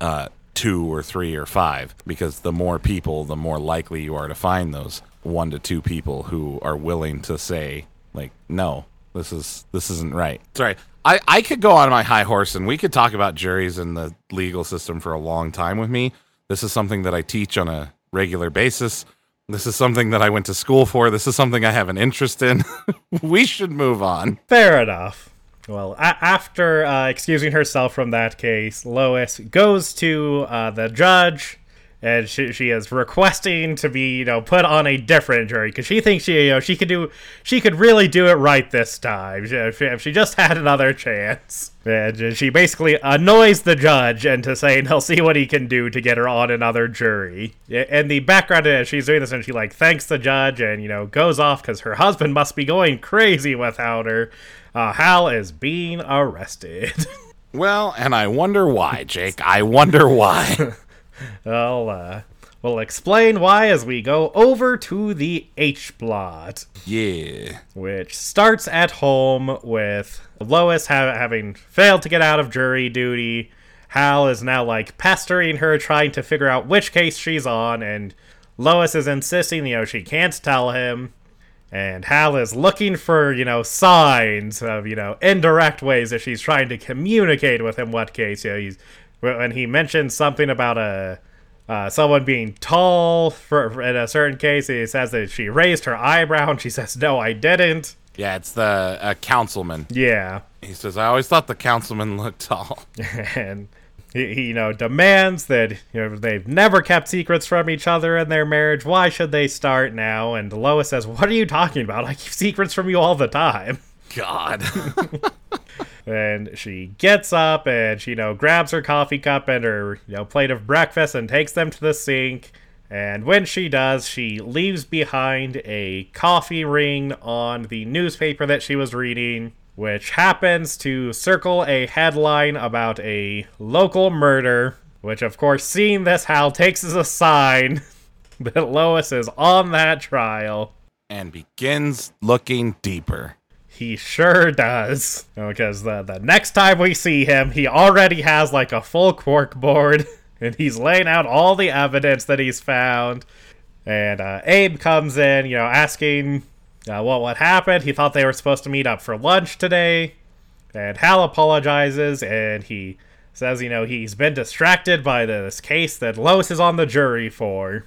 [SPEAKER 2] uh, two or three or five, because the more people, the more likely you are to find those one to two people who are willing to say, like, no, this is this isn't right. Sorry. I, I could go on my high horse and we could talk about juries and the legal system for a long time with me. This is something that I teach on a regular basis. This is something that I went to school for. This is something I have an interest in. we should move on.
[SPEAKER 1] Fair enough. Well, a- after uh, excusing herself from that case, Lois goes to uh, the judge, and she, she is requesting to be, you know, put on a different jury because she thinks she, you know, she could do, she could really do it right this time if she, if she just had another chance. And she basically annoys the judge into saying he'll see what he can do to get her on another jury. In the background, as she's doing this, and she like thanks the judge and you know goes off because her husband must be going crazy without her. Uh, Hal is being arrested.
[SPEAKER 2] Well, and I wonder why, Jake. I wonder why.
[SPEAKER 1] well, uh, we'll explain why as we go over to the H plot.
[SPEAKER 2] yeah.
[SPEAKER 1] which starts at home with Lois ha- having failed to get out of jury duty. Hal is now like pestering her, trying to figure out which case she's on, and Lois is insisting, you know, she can't tell him. And Hal is looking for, you know, signs of, you know, indirect ways that she's trying to communicate with him what case. You know, he's when he mentions something about a uh, someone being tall for, for in a certain case, he says that she raised her eyebrow, and she says, "No, I didn't."
[SPEAKER 2] Yeah, it's the uh, councilman.
[SPEAKER 1] Yeah,
[SPEAKER 2] He says, I always thought the councilman looked tall.
[SPEAKER 1] and he, he, you know, demands that you know they've never kept secrets from each other in their marriage. Why should they start now? And Lois says, "What are you talking about? I keep secrets from you all the time."
[SPEAKER 2] God.
[SPEAKER 1] And she gets up and she, you know, grabs her coffee cup and her, you know, plate of breakfast and takes them to the sink. And when she does, she leaves behind a coffee ring on the newspaper that she was reading, which happens to circle a headline about a local murder. Which, of course, seeing this, Hal takes as a sign that Lois is on that trial.
[SPEAKER 2] and begins looking deeper.
[SPEAKER 1] He sure does. Because the, the next time we see him, he already has like a full cork board and he's laying out all the evidence that he's found. And uh, Abe comes in, you know, asking uh, what what happened. He thought they were supposed to meet up for lunch today. And Hal apologizes and he says, you know, he's been distracted by this case that Lois is on the jury for.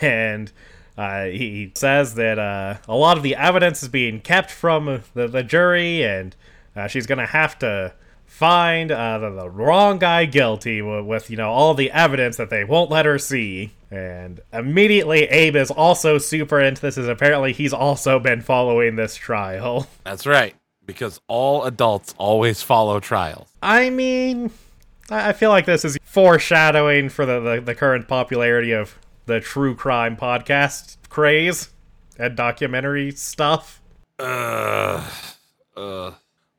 [SPEAKER 1] and uh, he says that uh, a lot of the evidence is being kept from the, the jury, and uh, she's gonna have to find uh, the, the wrong guy guilty with, with you know all the evidence that they won't let her see. And immediately, Abe is also super into this. As apparently, he's also been following this trial.
[SPEAKER 2] That's right, because all adults always follow trials.
[SPEAKER 1] I mean, I I feel like this is foreshadowing for the, the, the current popularity of the true crime podcast craze and documentary stuff.
[SPEAKER 2] Ugh. Ugh.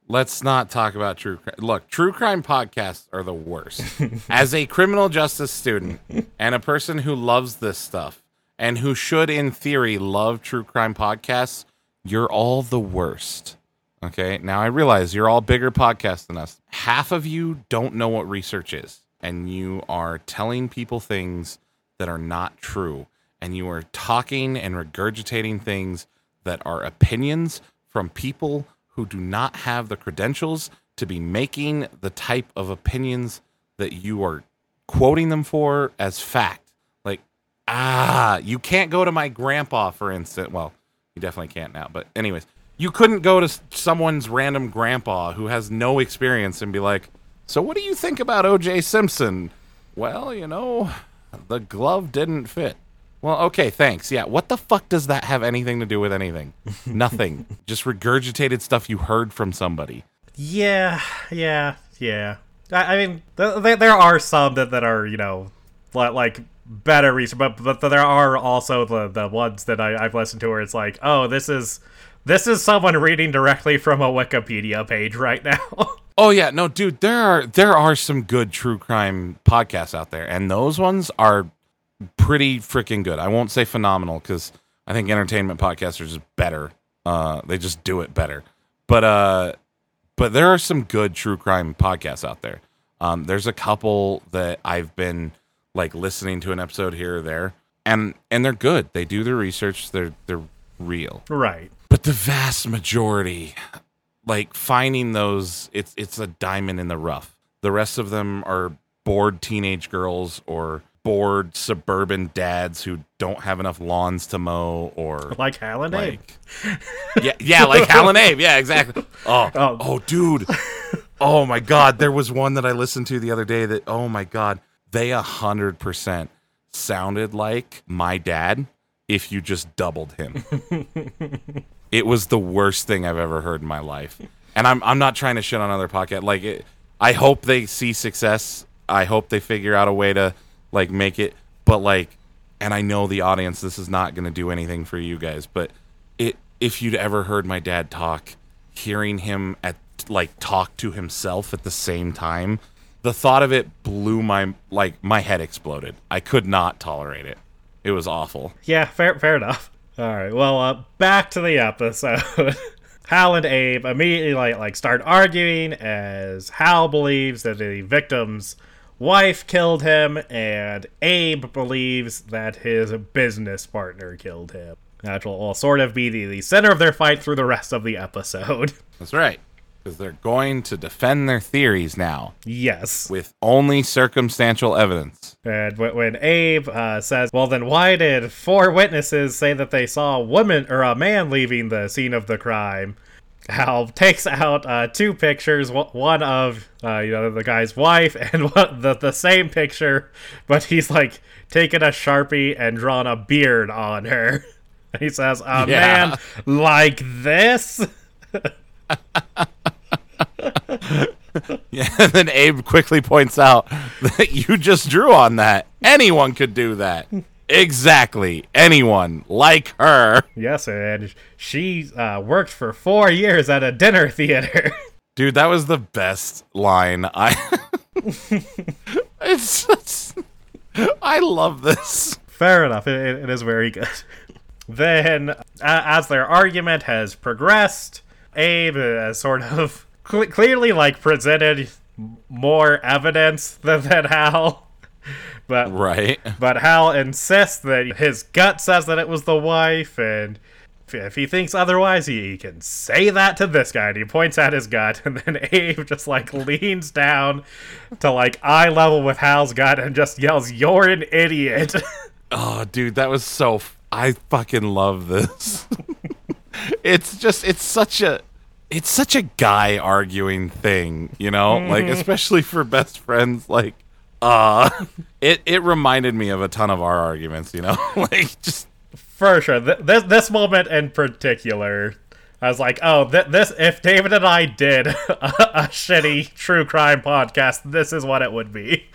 [SPEAKER 2] Let's not talk about true crime. Look, true crime podcasts are the worst. As a criminal justice student and a person who loves this stuff and who should, in theory, love true crime podcasts, you're all the worst. Okay. Now I realize you're all bigger podcasts than us. Half of you don't know what research is, and you are telling people things that are not true, and you are talking and regurgitating things that are opinions from people who do not have the credentials to be making the type of opinions that you are quoting them for as fact. Like, ah, you can't go to my grandpa, for instance. Well, you definitely can't now, but anyways, you couldn't go to someone's random grandpa who has no experience and be like, "So what do you think about O.J. Simpson?" Well, you know, the glove didn't fit. Well, okay, thanks. Yeah, what the fuck does that have anything to do with anything? Nothing. Just regurgitated stuff you heard from somebody.
[SPEAKER 1] Yeah, yeah, yeah. I, I mean, th- th- there are some that, that are, you know, like better research, but but there are also the the ones that I, I've listened to where it's like, oh, this is this is someone reading directly from a Wikipedia page right now.
[SPEAKER 2] Oh yeah, no, dude, there are there are some good true crime podcasts out there, and those ones are pretty freaking good. I won't say phenomenal because I think entertainment podcasts are just better. Uh, they just do it better. But uh, but there are some good true crime podcasts out there. Um, there's a couple that I've been like listening to an episode here or there, and and they're good. They do their research. They're they're real.
[SPEAKER 1] right.
[SPEAKER 2] But the vast majority, like finding those, it's it's a diamond in the rough. The rest of them are bored teenage girls or bored suburban dads who don't have enough lawns to mow or
[SPEAKER 1] Like Hal and Abe.
[SPEAKER 2] yeah yeah like Hal and Abe yeah exactly oh
[SPEAKER 1] Oh.
[SPEAKER 2] oh dude oh my god there was one that I listened to the other day that oh my god they a hundred percent sounded like my dad if you just doubled him it was the worst thing I've ever heard in my life. And I'm I'm not trying to shit on other podcast. Like it, I hope they see success. I hope they figure out a way to like make it. But like, and I know the audience. This is not going to do anything for you guys. But it if you'd ever heard my dad talk, hearing him at like talk to himself at the same time, the thought of it blew my like my head exploded. I could not tolerate it. It was awful.
[SPEAKER 1] Yeah, fair, fair enough. All right, well, uh, back to the episode. Hal and Abe immediately like like start arguing as Hal believes that the victim's wife killed him, and Abe believes that his business partner killed him. That will, will sort of be the, the center of their fight through the rest of the episode.
[SPEAKER 2] That's right. Because they're going to defend their theories now
[SPEAKER 1] yes.
[SPEAKER 2] with only circumstantial evidence.
[SPEAKER 1] And when, Abe uh, says, "Well, then why did four witnesses say that they saw a woman or a man leaving the scene of the crime?" Hal takes out uh, two pictures, one of uh, you know the guy's wife, and one, the the same picture, but he's like taken a sharpie and drawn a beard on her. He says, "A
[SPEAKER 2] Yeah.
[SPEAKER 1] man like this."
[SPEAKER 2] Yeah, and then Abe quickly points out that you just drew on that. Anyone could do that. Exactly. Anyone like her.
[SPEAKER 1] yes, and she uh, worked for four years at a dinner theater.
[SPEAKER 2] Dude, that was the best line. I It's just, I love this.
[SPEAKER 1] Fair enough. It, it- it is very good. then, uh, as their argument has progressed, Abe has sort of cle clearly like presented more evidence than, than Hal. But
[SPEAKER 2] Right.
[SPEAKER 1] but Hal insists that his gut says that it was the wife, and if- if he thinks otherwise, he, he can say that to this guy. And he points at his gut, and then Abe just like leans down to like eye level with Hal's gut and just yells, "You're an idiot."
[SPEAKER 2] Oh, dude, that was so. F- I fucking love this. it's just, it's such a, it's such a guy arguing thing, you know, like especially for best friends. Like, uh, it it reminded me of a ton of our arguments, you know, like just
[SPEAKER 1] For sure. Th- this this moment in particular, I was like, oh, th- this if David and I did a, a shitty true crime podcast, this is what it would be.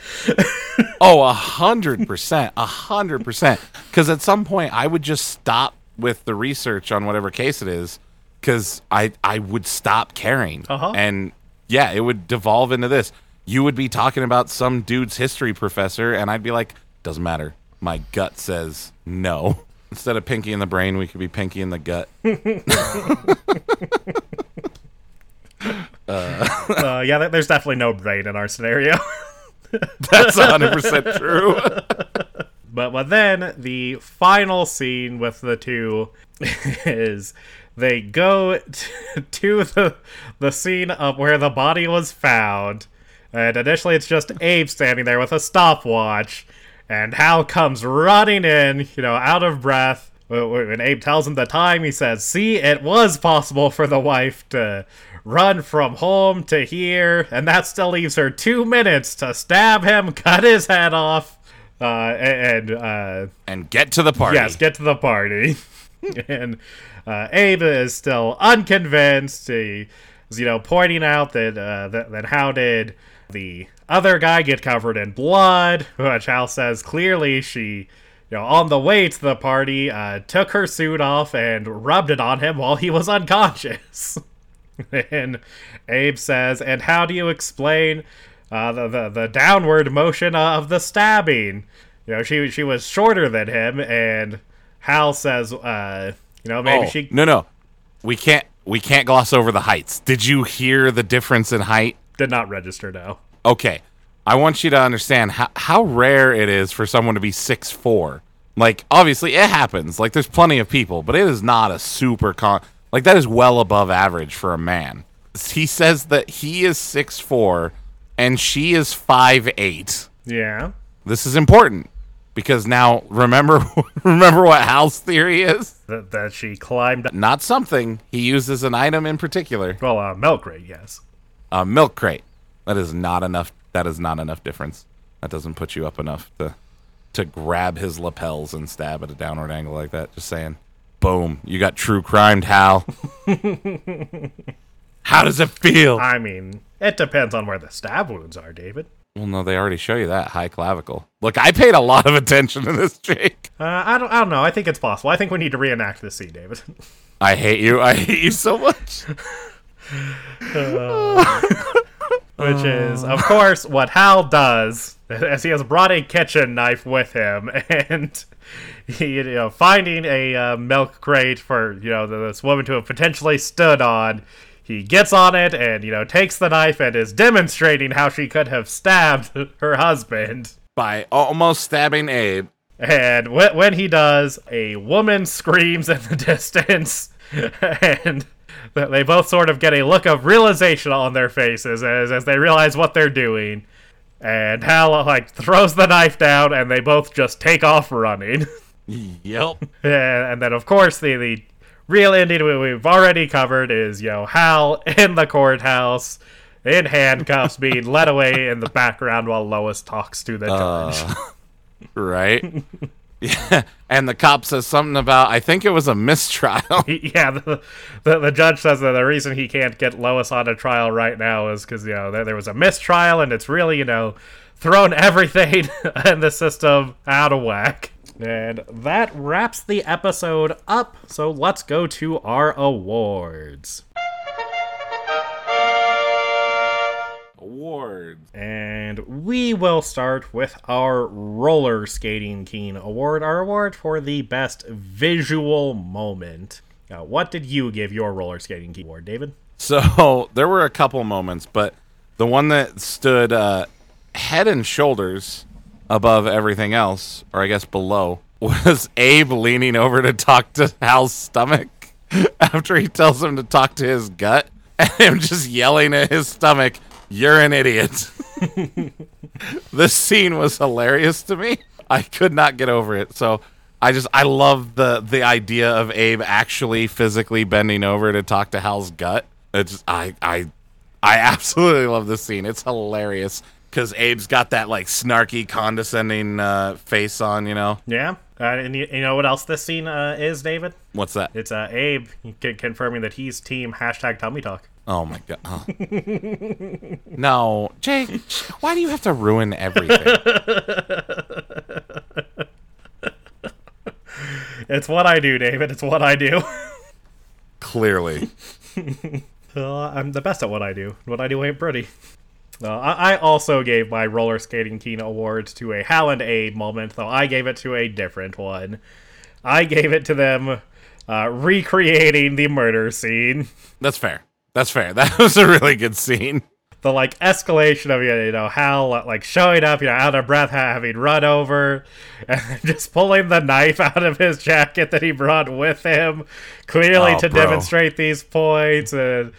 [SPEAKER 2] Oh, a hundred percent, a hundred percent. Because at some point, I would just stop with the research on whatever case it is, because I I would stop caring,
[SPEAKER 1] Uh-huh.
[SPEAKER 2] and yeah, it would devolve into this. You would be talking about some dude's history professor, and I'd be like, doesn't matter. My gut says no. Instead of pinky in the brain, we could be pinky in the gut.
[SPEAKER 1] Uh, yeah, there's definitely no brain in our scenario.
[SPEAKER 2] That's a hundred percent true.
[SPEAKER 1] But but then the final scene with the two is they go t- to the the scene of where the body was found, and initially it's just Abe standing there with a stopwatch, and Hal comes running in, you know, out of breath. Wh- wh- When Abe tells him the time, he says, "See, it was possible for the wife to." Run from home to here, and that still leaves her two minutes to stab him, cut his head off, uh, and uh,
[SPEAKER 2] and get to the party.
[SPEAKER 1] yes, get to the party. and uh, Abe is still unconvinced. He is, you know, pointing out that, uh, that that how did the other guy get covered in blood? Which Hal says clearly she, you know, on the way to the party, uh, took her suit off and rubbed it on him while he was unconscious. and Abe says, "And how do you explain uh, the, the the downward motion of the stabbing? You know, she she was shorter than him." And Hal says, uh, "You know, maybe
[SPEAKER 2] Oh,
[SPEAKER 1] she
[SPEAKER 2] no, no, we can't. We can't gloss over the heights. Did you hear the difference in height?
[SPEAKER 1] did not register now."
[SPEAKER 2] Okay, I want you to understand how how rare it is for someone to be six four. Like, obviously, it happens. Like, there's plenty of people, but it is not a super con. Like, that is well above average for a man. He says that he is six four, and she is five eight.
[SPEAKER 1] Yeah.
[SPEAKER 2] This is important because now remember remember what Hal's theory is.
[SPEAKER 1] That, that she climbed up.
[SPEAKER 2] Not something he uses an item in particular.
[SPEAKER 1] Well, uh, milk crate, yes.
[SPEAKER 2] A milk crate. That is not enough. That is not enough difference. That doesn't put you up enough to to grab his lapels and stab at a downward angle like that. Just saying. Boom. You got true crimed, Hal. How does it feel?
[SPEAKER 1] I mean, it depends on where the stab wounds are, David.
[SPEAKER 2] Well, no, they already show you that high clavicle. Look, I paid a lot of attention to this, Jake.
[SPEAKER 1] Uh, I don't, I don't know. I think it's possible. I think we need to reenact this scene, David.
[SPEAKER 2] I hate you. I hate you so much.
[SPEAKER 1] Which is, of course, what Hal does, as he has brought a kitchen knife with him, and he, you know, finding a uh, milk crate for you know this woman to have potentially stood on. He gets on it and you know takes the knife and is demonstrating how she could have stabbed her husband.
[SPEAKER 2] By almost stabbing Abe.
[SPEAKER 1] And wh- when he does, a woman screams in the distance, and they both sort of get a look of realization on their faces as, as they realize what they're doing. And Hal like throws the knife down, and they both just take off running.
[SPEAKER 2] Yep.
[SPEAKER 1] and, and then, of course, the the real ending we- we've already covered is you know Hal in the courthouse. In handcuffs, being led away in the background while Lois talks to the uh, judge.
[SPEAKER 2] right? yeah. And the cop says something about, I think it was a mistrial.
[SPEAKER 1] yeah, the, the the judge says that the reason he can't get Lois on a trial right now is because you know there, there was a mistrial and it's really you know thrown everything in the system out of whack. And that wraps the episode up. So let's go to our awards.
[SPEAKER 2] Awards.
[SPEAKER 1] And we will start with our Roller Skating King Award, our award for the best visual moment. Now, what did you give your Roller Skating King Award, David?
[SPEAKER 2] So there were a couple moments, but the one that stood uh, head and shoulders above everything else, or I guess below, was Abe leaning over to talk to Hal's stomach after he tells him to talk to his gut, and him just yelling at his stomach, "You're an idiot." this scene was hilarious to me. I could not get over it. So I just I love the the idea of Abe actually physically bending over to talk to Hal's gut. It's I I I absolutely love this scene. It's hilarious because Abe's got that like snarky, condescending uh, face on. You know
[SPEAKER 1] Yeah. Uh, and you, you know what else this scene uh, is, David?
[SPEAKER 2] what's that?
[SPEAKER 1] It's uh, Abe c- confirming that he's team hashtag tummy talk.
[SPEAKER 2] Oh my god! Oh. no, Jake, why do you have to ruin everything?
[SPEAKER 1] It's what I do, David. It's what I do.
[SPEAKER 2] Clearly,
[SPEAKER 1] I'm the best at what I do. What I do ain't pretty. I, I also gave my roller skating teen award to a Hal and Abe moment, though I gave it to a different one. I gave it to them uh, recreating the murder scene.
[SPEAKER 2] that's fair. That's fair. That was a really good scene.
[SPEAKER 1] The like escalation of you know Hal like showing up, you know, out of breath, having run over, and just pulling the knife out of his jacket that he brought with him, clearly
[SPEAKER 2] Oh,
[SPEAKER 1] to
[SPEAKER 2] bro.
[SPEAKER 1] demonstrate these points, and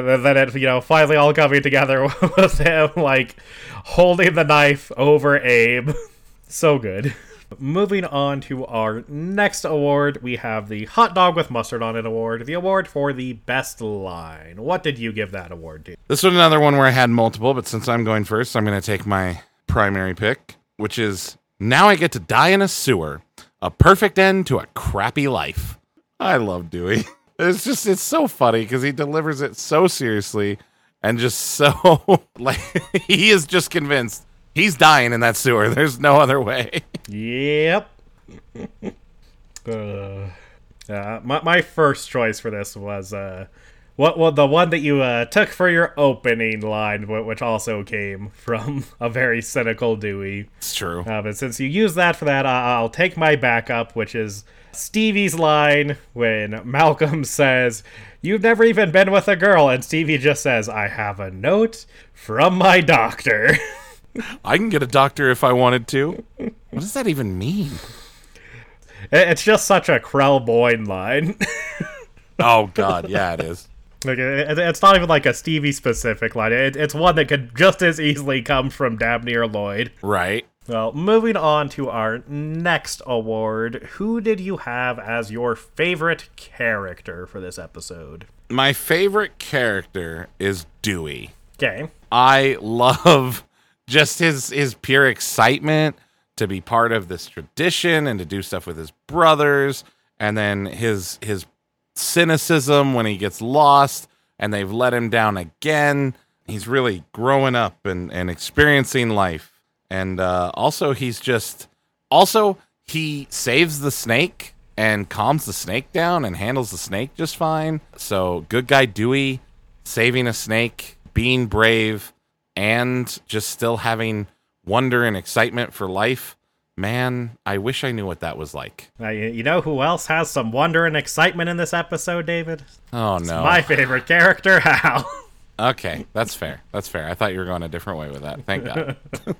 [SPEAKER 1] then it you know finally all coming together with him like holding the knife over Abe. So good. Moving on to our next award, we have the Hot Dog with Mustard on it award, the award for the best line. What did you give that award to?
[SPEAKER 2] This was another one where I had multiple, but since I'm going first, I'm going to take my primary pick, which is now I get to die in a sewer. A perfect end to a crappy life. I love Dewey. It's just, it's so funny because he delivers it so seriously and just so, like, he is just convinced he's dying in that sewer. There's no other way.
[SPEAKER 1] Yep. uh, uh, my, my first choice for this was uh, what well, the one that you uh, took for your opening line, which also came from a very cynical Dewey.
[SPEAKER 2] It's true.
[SPEAKER 1] Uh, but since you used that for that, I'll take my backup, which is Stevie's line when Malcolm says, You've never even been with a girl. And Stevie just says, I have a note from my doctor.
[SPEAKER 2] I can get a doctor if I wanted to. What does that even mean?
[SPEAKER 1] It's just such a Krelboyne line.
[SPEAKER 2] Oh, God. Yeah, it is.
[SPEAKER 1] like, it's not even like a Stevie specific line. It- it's one that could just as easily come from Dabney or Lloyd.
[SPEAKER 2] Right.
[SPEAKER 1] Well, moving on to our next award, who did you have as your favorite character for this episode?
[SPEAKER 2] My favorite character is Dewey.
[SPEAKER 1] Okay.
[SPEAKER 2] I love just his his pure excitement to be part of this tradition and to do stuff with his brothers and then his his cynicism when he gets lost and they've let him down again. He's really growing up and, and experiencing life. And uh, also he's just also he saves the snake and calms the snake down and handles the snake just fine. So good guy Dewey saving a snake, being brave, and just still having wonder and excitement for life. Man, I wish I knew what that was like.
[SPEAKER 1] Now, you, you know who else has some wonder and excitement in this episode, David?
[SPEAKER 2] Oh no.
[SPEAKER 1] My favorite character, Hal.
[SPEAKER 2] okay, that's fair. That's fair. I thought you were going a different way with that. Thank God.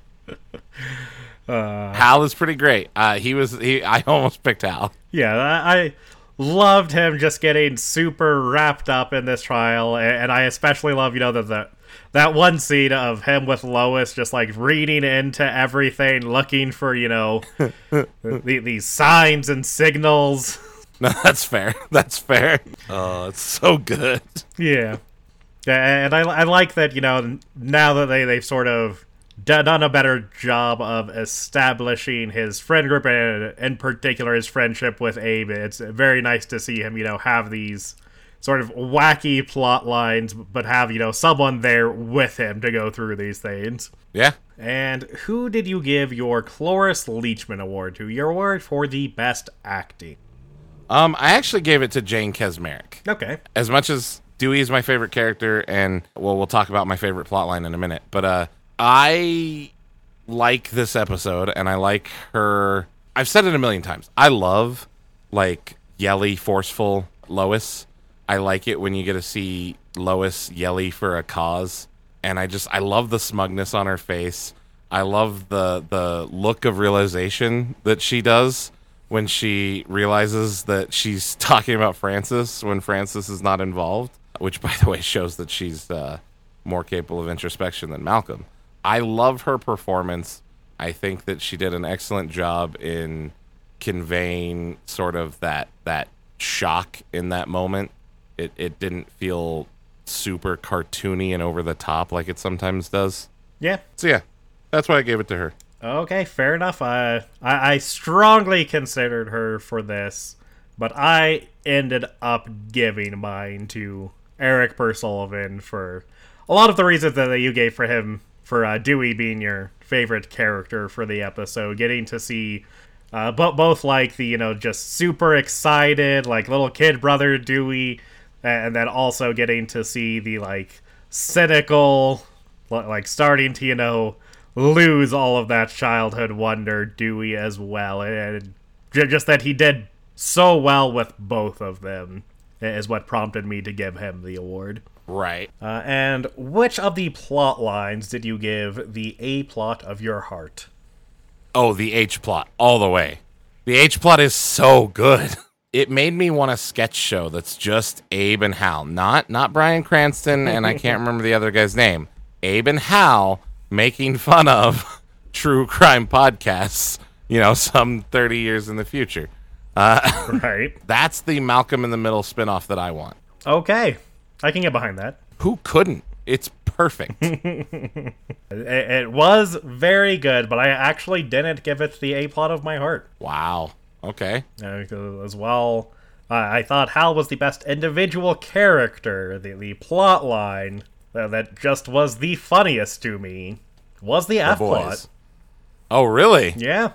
[SPEAKER 2] Hal is pretty great. Uh, he was. He. I almost picked Hal.
[SPEAKER 1] yeah, I, I loved him just getting super wrapped up in this trial, a- and I especially love, you know, the, the that one scene of him with Lois just like reading into everything, looking for, you know, the, these signs and signals.
[SPEAKER 2] No, that's fair. That's fair. Oh, it's so good.
[SPEAKER 1] Yeah. Yeah, and I, I like that, you know, now that they, they've sort of d- done a better job of establishing his friend group and in particular his friendship with Abe. It's very nice to see him, you know, have these sort of wacky plot lines, but have, you know, someone there with him to go through these things.
[SPEAKER 2] Yeah.
[SPEAKER 1] And who did you give your Cloris Leachman Award to? Your award for the best acting.
[SPEAKER 2] Um, I actually gave it to Jane Kaczmarek.
[SPEAKER 1] Okay.
[SPEAKER 2] as much as Dewey is my favorite character, and well, we'll talk about my favorite plotline in a minute, but uh, I like this episode, and I like her. I've said it a million times. I love like yelly, forceful Lois. I like it when you get to see Lois yelly for a cause, and I just I love the smugness on her face. I love the the look of realization that she does when she realizes that she's talking about Francis when Francis is not involved, which by the way shows that she's uh, more capable of introspection than Malcolm. I love her performance I think that she did an excellent job in conveying sort of that that shock in that moment. It it didn't feel super cartoony and over the top like it sometimes does.
[SPEAKER 1] Yeah.
[SPEAKER 2] So yeah, that's why I gave it to her.
[SPEAKER 1] Okay, fair enough. I, I I strongly considered her for this, but I ended up giving mine to Erik Sullivan for a lot of the reasons that you gave for him for uh, Dewey being your favorite character for the episode. Getting to see uh, both like the you know just super excited like little kid brother Dewey, and then also getting to see the like cynical like starting to you know lose all of that childhood wonder Dewey as well, and just that he did so well with both of them is what prompted me to give him the award.
[SPEAKER 2] Right.
[SPEAKER 1] Uh, and which of the plot lines did you give the A plot of your heart?
[SPEAKER 2] Oh, the H plot all the way. The H plot is so good. It made me want a sketch show that's just Abe and Hal, not not Bryan Cranston and I can't remember the other guy's name. Abe and Hal making fun of true crime podcasts, you know, some 30 years in the future. Uh,
[SPEAKER 1] right.
[SPEAKER 2] That's the Malcolm in the Middle spinoff that I want.
[SPEAKER 1] Okay. I can get behind that.
[SPEAKER 2] Who couldn't? It's perfect.
[SPEAKER 1] it, it, was very good, but I actually didn't give it the A plot of my heart.
[SPEAKER 2] Wow. Okay.
[SPEAKER 1] Uh, as well, uh, I thought Hal was the best individual character. The, the plot line uh, that just was the funniest to me was the, the F plot.
[SPEAKER 2] Oh, really?
[SPEAKER 1] Yeah.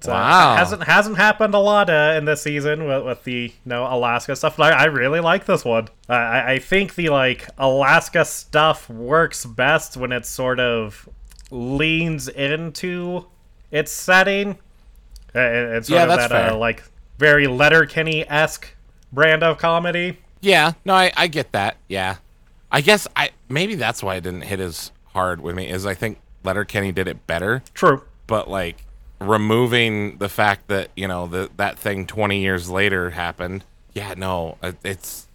[SPEAKER 2] So wow.
[SPEAKER 1] hasn't hasn't happened a lot uh, in this season with, with, the you know Alaska stuff. But I, I really like this one. I, I think the like Alaska stuff works best when it sort of leans into its setting. Uh, it's sort
[SPEAKER 2] yeah,
[SPEAKER 1] of
[SPEAKER 2] that's
[SPEAKER 1] that
[SPEAKER 2] fair.
[SPEAKER 1] Uh, like very Letterkenny esque brand of comedy.
[SPEAKER 2] Yeah, no, I, I get that. Yeah, I guess I maybe that's why it didn't hit as hard with me. Is I think Letterkenny did it better.
[SPEAKER 1] True,
[SPEAKER 2] but like removing the fact that you know that that thing 20 years later happened. Yeah no it's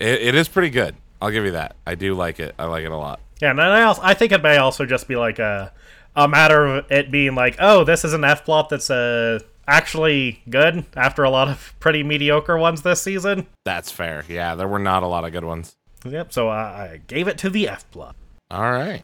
[SPEAKER 2] it, it is pretty good. I'll give you that. I do like it. I like it a lot.
[SPEAKER 1] Yeah and i also i think it may also just be like a a matter of it being like oh this is an f plot that's uh actually good after a lot of pretty mediocre ones this season.
[SPEAKER 2] That's fair. Yeah there were not a lot of good ones.
[SPEAKER 1] Yep so i, I gave it to the f plot
[SPEAKER 2] all right.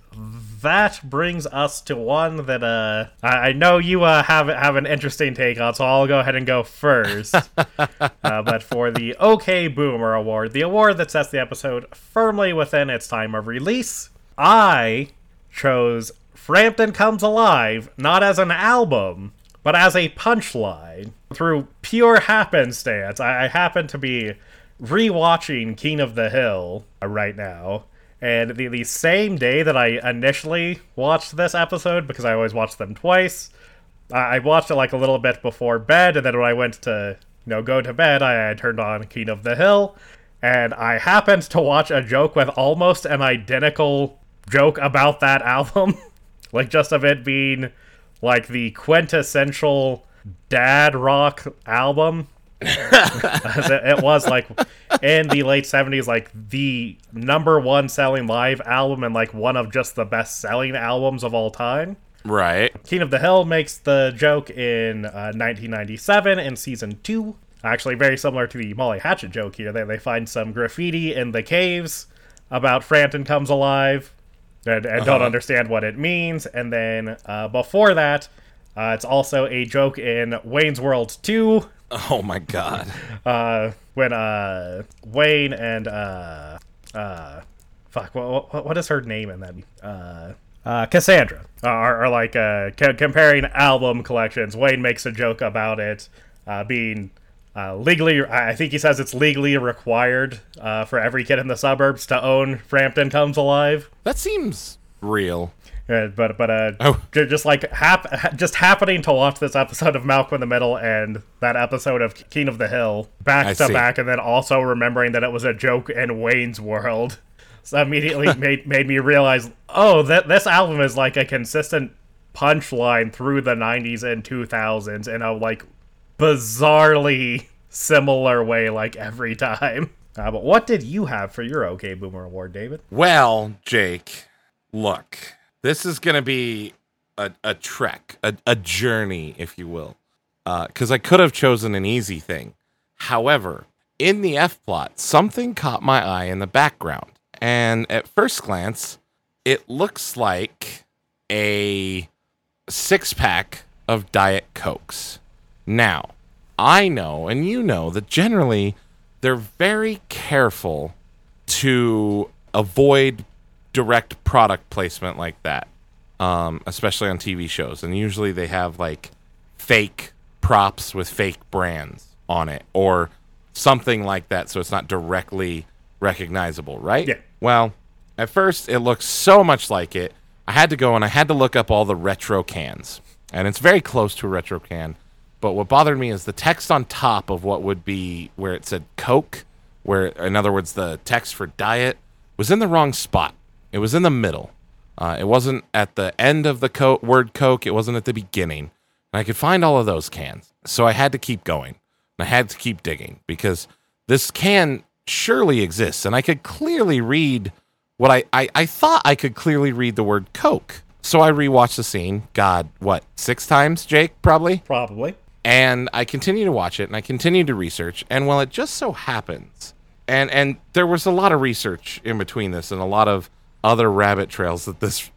[SPEAKER 1] That brings us to one that uh I know you uh have have an interesting take on, so I'll go ahead and go first. uh, but for the OK Boomer Award, the award that sets the episode firmly within its time of release, I chose Frampton Comes Alive not as an album, but as a punchline. Through pure happenstance, I, I happen to be rewatching King of the Hill right now and the, the same day that I initially watched this episode, because I always watch them twice, I watched it like a little bit before bed, and then when I went to you know go to bed, I, I turned on King of the Hill, and I happened to watch a joke with almost an identical joke about that album, like just of it being like the quintessential dad rock album it was like in the late 70s like the number one selling live album and like one of just the best selling albums of all time.
[SPEAKER 2] Right.
[SPEAKER 1] King of the hill makes the joke in uh, 1997 in season 2 actually very similar to the molly hatchet joke here they, they find some graffiti in the caves about Frampton comes alive and, and uh-huh. don't understand what it means. And then uh, before that uh, it's also a joke in Wayne's World 2
[SPEAKER 2] Oh my god.
[SPEAKER 1] uh, when uh Wayne and uh uh fuck what what, what is her name in that uh uh, Cassandra are, are like uh, comparing album collections. Wayne makes a joke about it uh, being uh, legally. I think he says it's legally required uh, for every kid in the suburbs to own Frampton Comes Alive.
[SPEAKER 2] That seems real.
[SPEAKER 1] Uh, but but uh, oh. just like hap- just happening to watch this episode of Malcolm in the Middle and that episode of King of the Hill back I to see. back, and then also remembering that it was a joke in Wayne's World, so immediately made made me realize, oh, that this album is like a consistent punchline through the '90s and 2000s in a like bizarrely similar way, like every time. Uh, but what did you have for your OK Boomer Award, David?
[SPEAKER 2] Well, Jake, look this is going to be a, a trek, a, a journey, if you will, uh, because I could have chosen an easy thing. However, in the F plot, something caught my eye in the background, and at first glance, it looks like a six pack of Diet Cokes. Now, I know, and you know, that generally they're very careful to avoid direct product placement like that, um, especially on TV shows. And usually they have like fake props with fake brands on it or something like that so it's not directly recognizable, right?
[SPEAKER 1] Yeah.
[SPEAKER 2] Well, at first it looks so much like it. I had to go and I had to look up all the retro cans. And it's very close to a retro can. But what bothered me is the text on top of what would be where it said Coke, where, in other words, the text for diet was in the wrong spot. It was in the middle. Uh, it wasn't at the end of the co- word Coke. It wasn't at the beginning. And I could find all of those cans. So I had to keep going. And I had to keep digging because this can surely exists. And I could clearly read what I, I, I thought I could clearly read the word Coke. So I rewatched the scene. God, what, six times, Jake, probably?
[SPEAKER 1] Probably.
[SPEAKER 2] and I continue to watch it and I continue to research and well it just so happens and and there was a lot of research in between this and a lot of other rabbit trails that this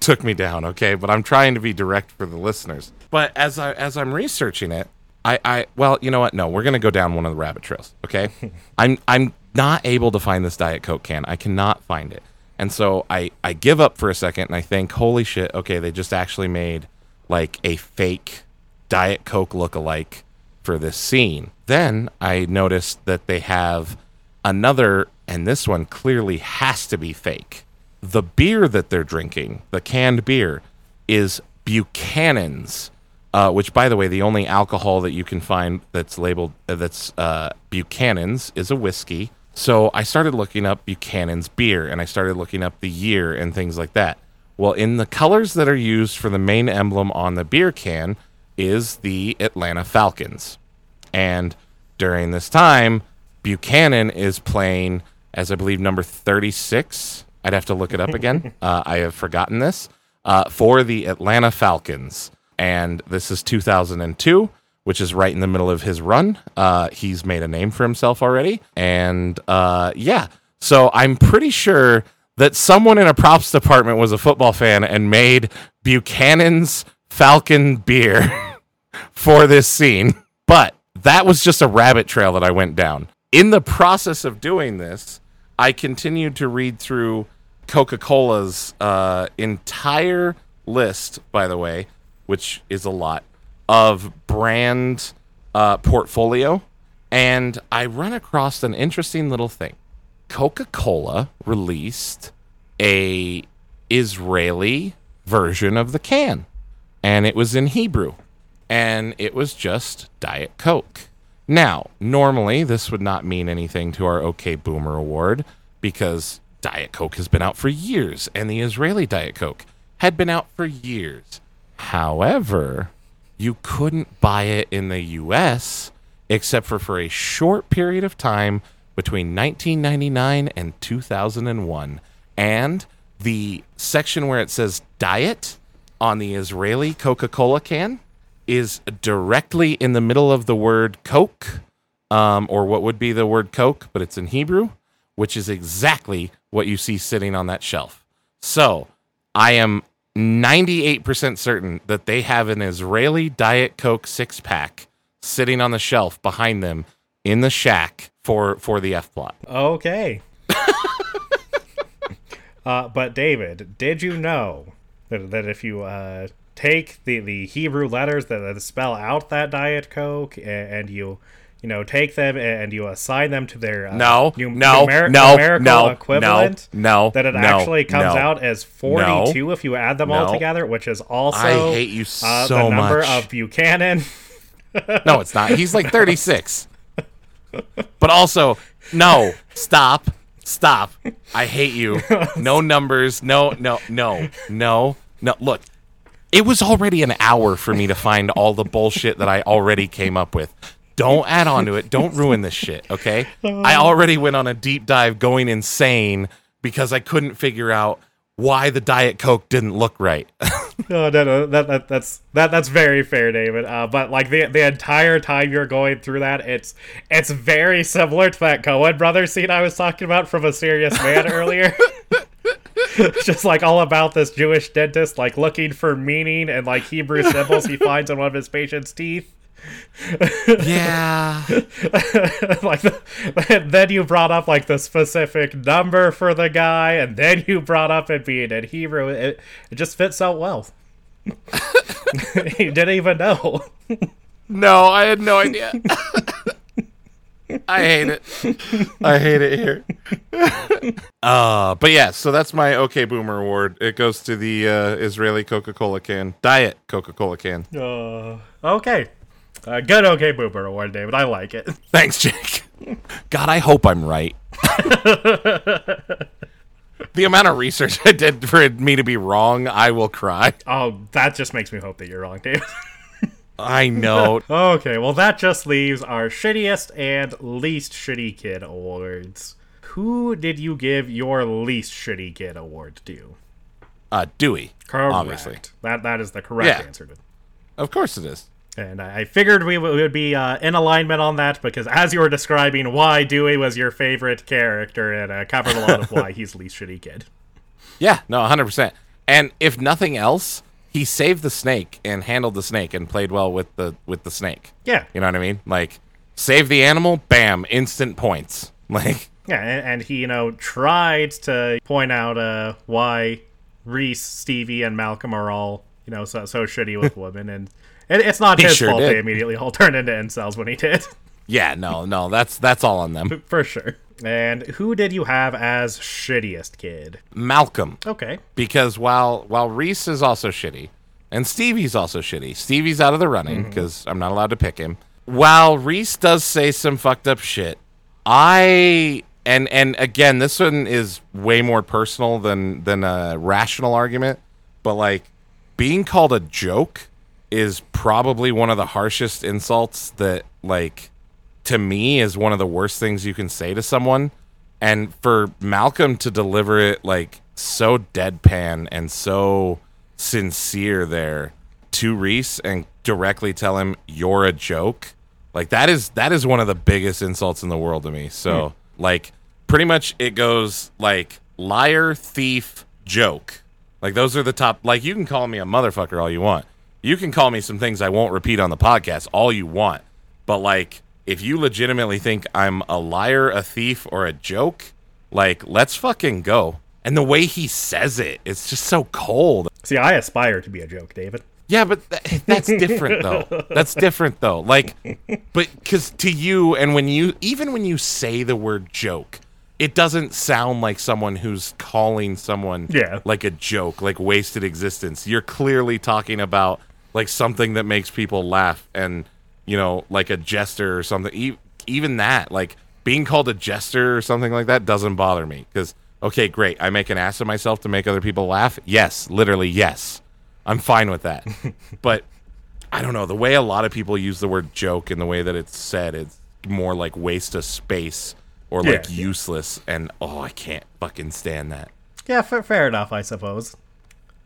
[SPEAKER 2] took me down okay? But I'm trying to be direct for the listeners. But as I as I'm researching it I I well you know what? No we're going to go down one of the rabbit trails okay? I'm I'm not able to find this diet coke can. I cannot find it. And so I I give up for a second and I think holy shit okay they just actually made like a fake Diet Coke look-alike for this scene. Then I noticed that they have another, and this one clearly has to be fake. The beer that they're drinking, the canned beer, is Buchanan's, uh, which, by the way, the only alcohol that you can find that's labeled uh, that's uh, Buchanan's is a whiskey. So I started looking up Buchanan's beer, and I started looking up the year and things like that. Well, in the colors that are used for the main emblem on the beer can is the Atlanta Falcons. And during this time, Buchanan is playing as I believe number 36. I'd have to look it up again. uh, I have forgotten this. Uh, for the Atlanta Falcons. And this is 2002, which is right in the middle of his run. Uh, he's made a name for himself already. And uh, yeah, so I'm pretty sure that someone in a props department was a football fan and made Buchanan's Falcon beer for this scene. But that was just a rabbit trail that I went down. In the process of doing this, I continued to read through Coca Cola's uh, entire list, by the way, which is a lot, of brand uh, portfolio. And I run across an interesting little thing. Coca Cola released a Israeli version of the can, and it was in Hebrew, and it was just Diet Coke. Now, normally this would not mean anything to our OK Boomer Award because Diet Coke has been out for years, and the Israeli Diet Coke had been out for years. However, you couldn't buy it in the US except for for a short period of time between 1999 and 2001. And the section where it says diet on the Israeli Coca Cola can is directly in the middle of the word Coke, um, or what would be the word Coke, but it's in Hebrew, which is exactly what you see sitting on that shelf. So I am 98% certain that they have an Israeli Diet Coke six pack sitting on the shelf behind them in the shack for, for the F plot.
[SPEAKER 1] Okay. uh, but David, did you know that, that if you uh, take the, the Hebrew letters that, that spell out that Diet Coke and, and you you know take them and you assign them to their uh,
[SPEAKER 2] No,
[SPEAKER 1] nu-
[SPEAKER 2] no,
[SPEAKER 1] numer-
[SPEAKER 2] no,
[SPEAKER 1] numerical
[SPEAKER 2] no,
[SPEAKER 1] equivalent
[SPEAKER 2] no, no,
[SPEAKER 1] that it
[SPEAKER 2] no,
[SPEAKER 1] actually comes
[SPEAKER 2] no,
[SPEAKER 1] out as 42 if you add them all together which is also
[SPEAKER 2] I hate you
[SPEAKER 1] uh,
[SPEAKER 2] so
[SPEAKER 1] the number
[SPEAKER 2] much.
[SPEAKER 1] of Buchanan
[SPEAKER 2] No, it's not. He's like 36. But also, no, stop, stop. I hate you. No numbers. No, no, no, no, no. Look, it was already an hour for me to find all the bullshit that I already came up with. Don't add on to it. Don't ruin this shit, okay? I already went on a deep dive going insane because I couldn't figure out why the Diet Coke didn't look right.
[SPEAKER 1] Oh, no, no, that, that that's that that's very fair, David. Uh, but like the the entire time you're going through that, it's it's very similar to that Coen brothers scene I was talking about from A Serious Man earlier. Just like all about this Jewish dentist, like looking for meaning and like Hebrew symbols he finds in one of his patient's teeth.
[SPEAKER 2] Yeah.
[SPEAKER 1] like the, then you brought up like the specific number for the guy, and then you brought up it being in Hebrew. It, it just fits out well. you didn't even know.
[SPEAKER 2] No, I had no idea. I hate it. I hate it here. uh, but yeah, so that's my OK Boomer award. It goes to the uh, Israeli Coca Cola can, Diet Coca Cola can.
[SPEAKER 1] Uh, okay. Uh, good OK Boomer award, David. I like it.
[SPEAKER 2] Thanks, Jake. God, I hope I'm right. the amount of research I did for me to be wrong, I will cry.
[SPEAKER 1] Oh, that just makes me hope that you're wrong, David.
[SPEAKER 2] I know.
[SPEAKER 1] okay, well, that just leaves our shittiest and least shitty kid awards. Who did you give your least shitty kid award to?
[SPEAKER 2] Uh, Dewey.
[SPEAKER 1] Correct.
[SPEAKER 2] Obviously.
[SPEAKER 1] That that is the correct
[SPEAKER 2] Yeah.
[SPEAKER 1] answer. To,
[SPEAKER 2] Of course it is.
[SPEAKER 1] and I figured we would we would be uh, in alignment on that because as you were describing why Dewey was your favorite character, it uh, covered a lot of why he's least shitty kid.
[SPEAKER 2] Yeah, no, 100%. And if nothing else, he saved the snake and handled the snake and played well with the with the snake.
[SPEAKER 1] Yeah,
[SPEAKER 2] You know what I mean? Like save the animal, bam, instant points. Like
[SPEAKER 1] yeah, and, and he you know tried to point out uh, why Reese, Stevie, and Malcolm are all you know so so shitty with women, and it, it's not
[SPEAKER 2] He
[SPEAKER 1] his
[SPEAKER 2] sure
[SPEAKER 1] fault
[SPEAKER 2] did.
[SPEAKER 1] they immediately all turned into incels when he did.
[SPEAKER 2] yeah, no, no, that's that's all on them.
[SPEAKER 1] For sure. And who did you have as shittiest kid?
[SPEAKER 2] Malcolm.
[SPEAKER 1] Okay.
[SPEAKER 2] because while while Reese is also shitty and Stevie's also shitty, Stevie's out of the running mm-hmm. because I'm not allowed to pick him. While Reese does say some fucked up shit, I and and again, this one is way more personal than than a rational argument, but like being called a joke is probably one of the harshest insults that like to me is one of the worst things you can say to someone. And for Malcolm to deliver it like so deadpan and so sincere there to Reese and directly tell him you're a joke like that is that is one of the biggest insults in the world to me. So hmm. like pretty much it goes like liar thief joke. Like those are the top like you can call me a motherfucker all you want. You can call me some things I won't repeat on the podcast all you want. But like if you legitimately think I'm a liar, a thief, or a joke, like let's fucking go. And the way he says it, it's just so cold.
[SPEAKER 1] See, I aspire to be a joke, David.
[SPEAKER 2] Yeah, but th- that's different though. That's different though. Like, but because to you, and when you, even when you say the word joke, it doesn't sound like someone who's calling someone
[SPEAKER 1] Yeah.
[SPEAKER 2] like a joke, like wasted existence. You're clearly talking about like something that makes people laugh and, you know, like a jester or something. E- even that, like being called a jester or something like that doesn't bother me because, okay, great. I make an ass of myself to make other people laugh. Yes, literally, yes. I'm fine with that. but I don't know. The way a lot of people use the word joke and the way that it's said, it's more like waste of space or like
[SPEAKER 1] Yeah.
[SPEAKER 2] useless. And oh, I can't fucking stand that.
[SPEAKER 1] Yeah, fa- fair enough, I suppose.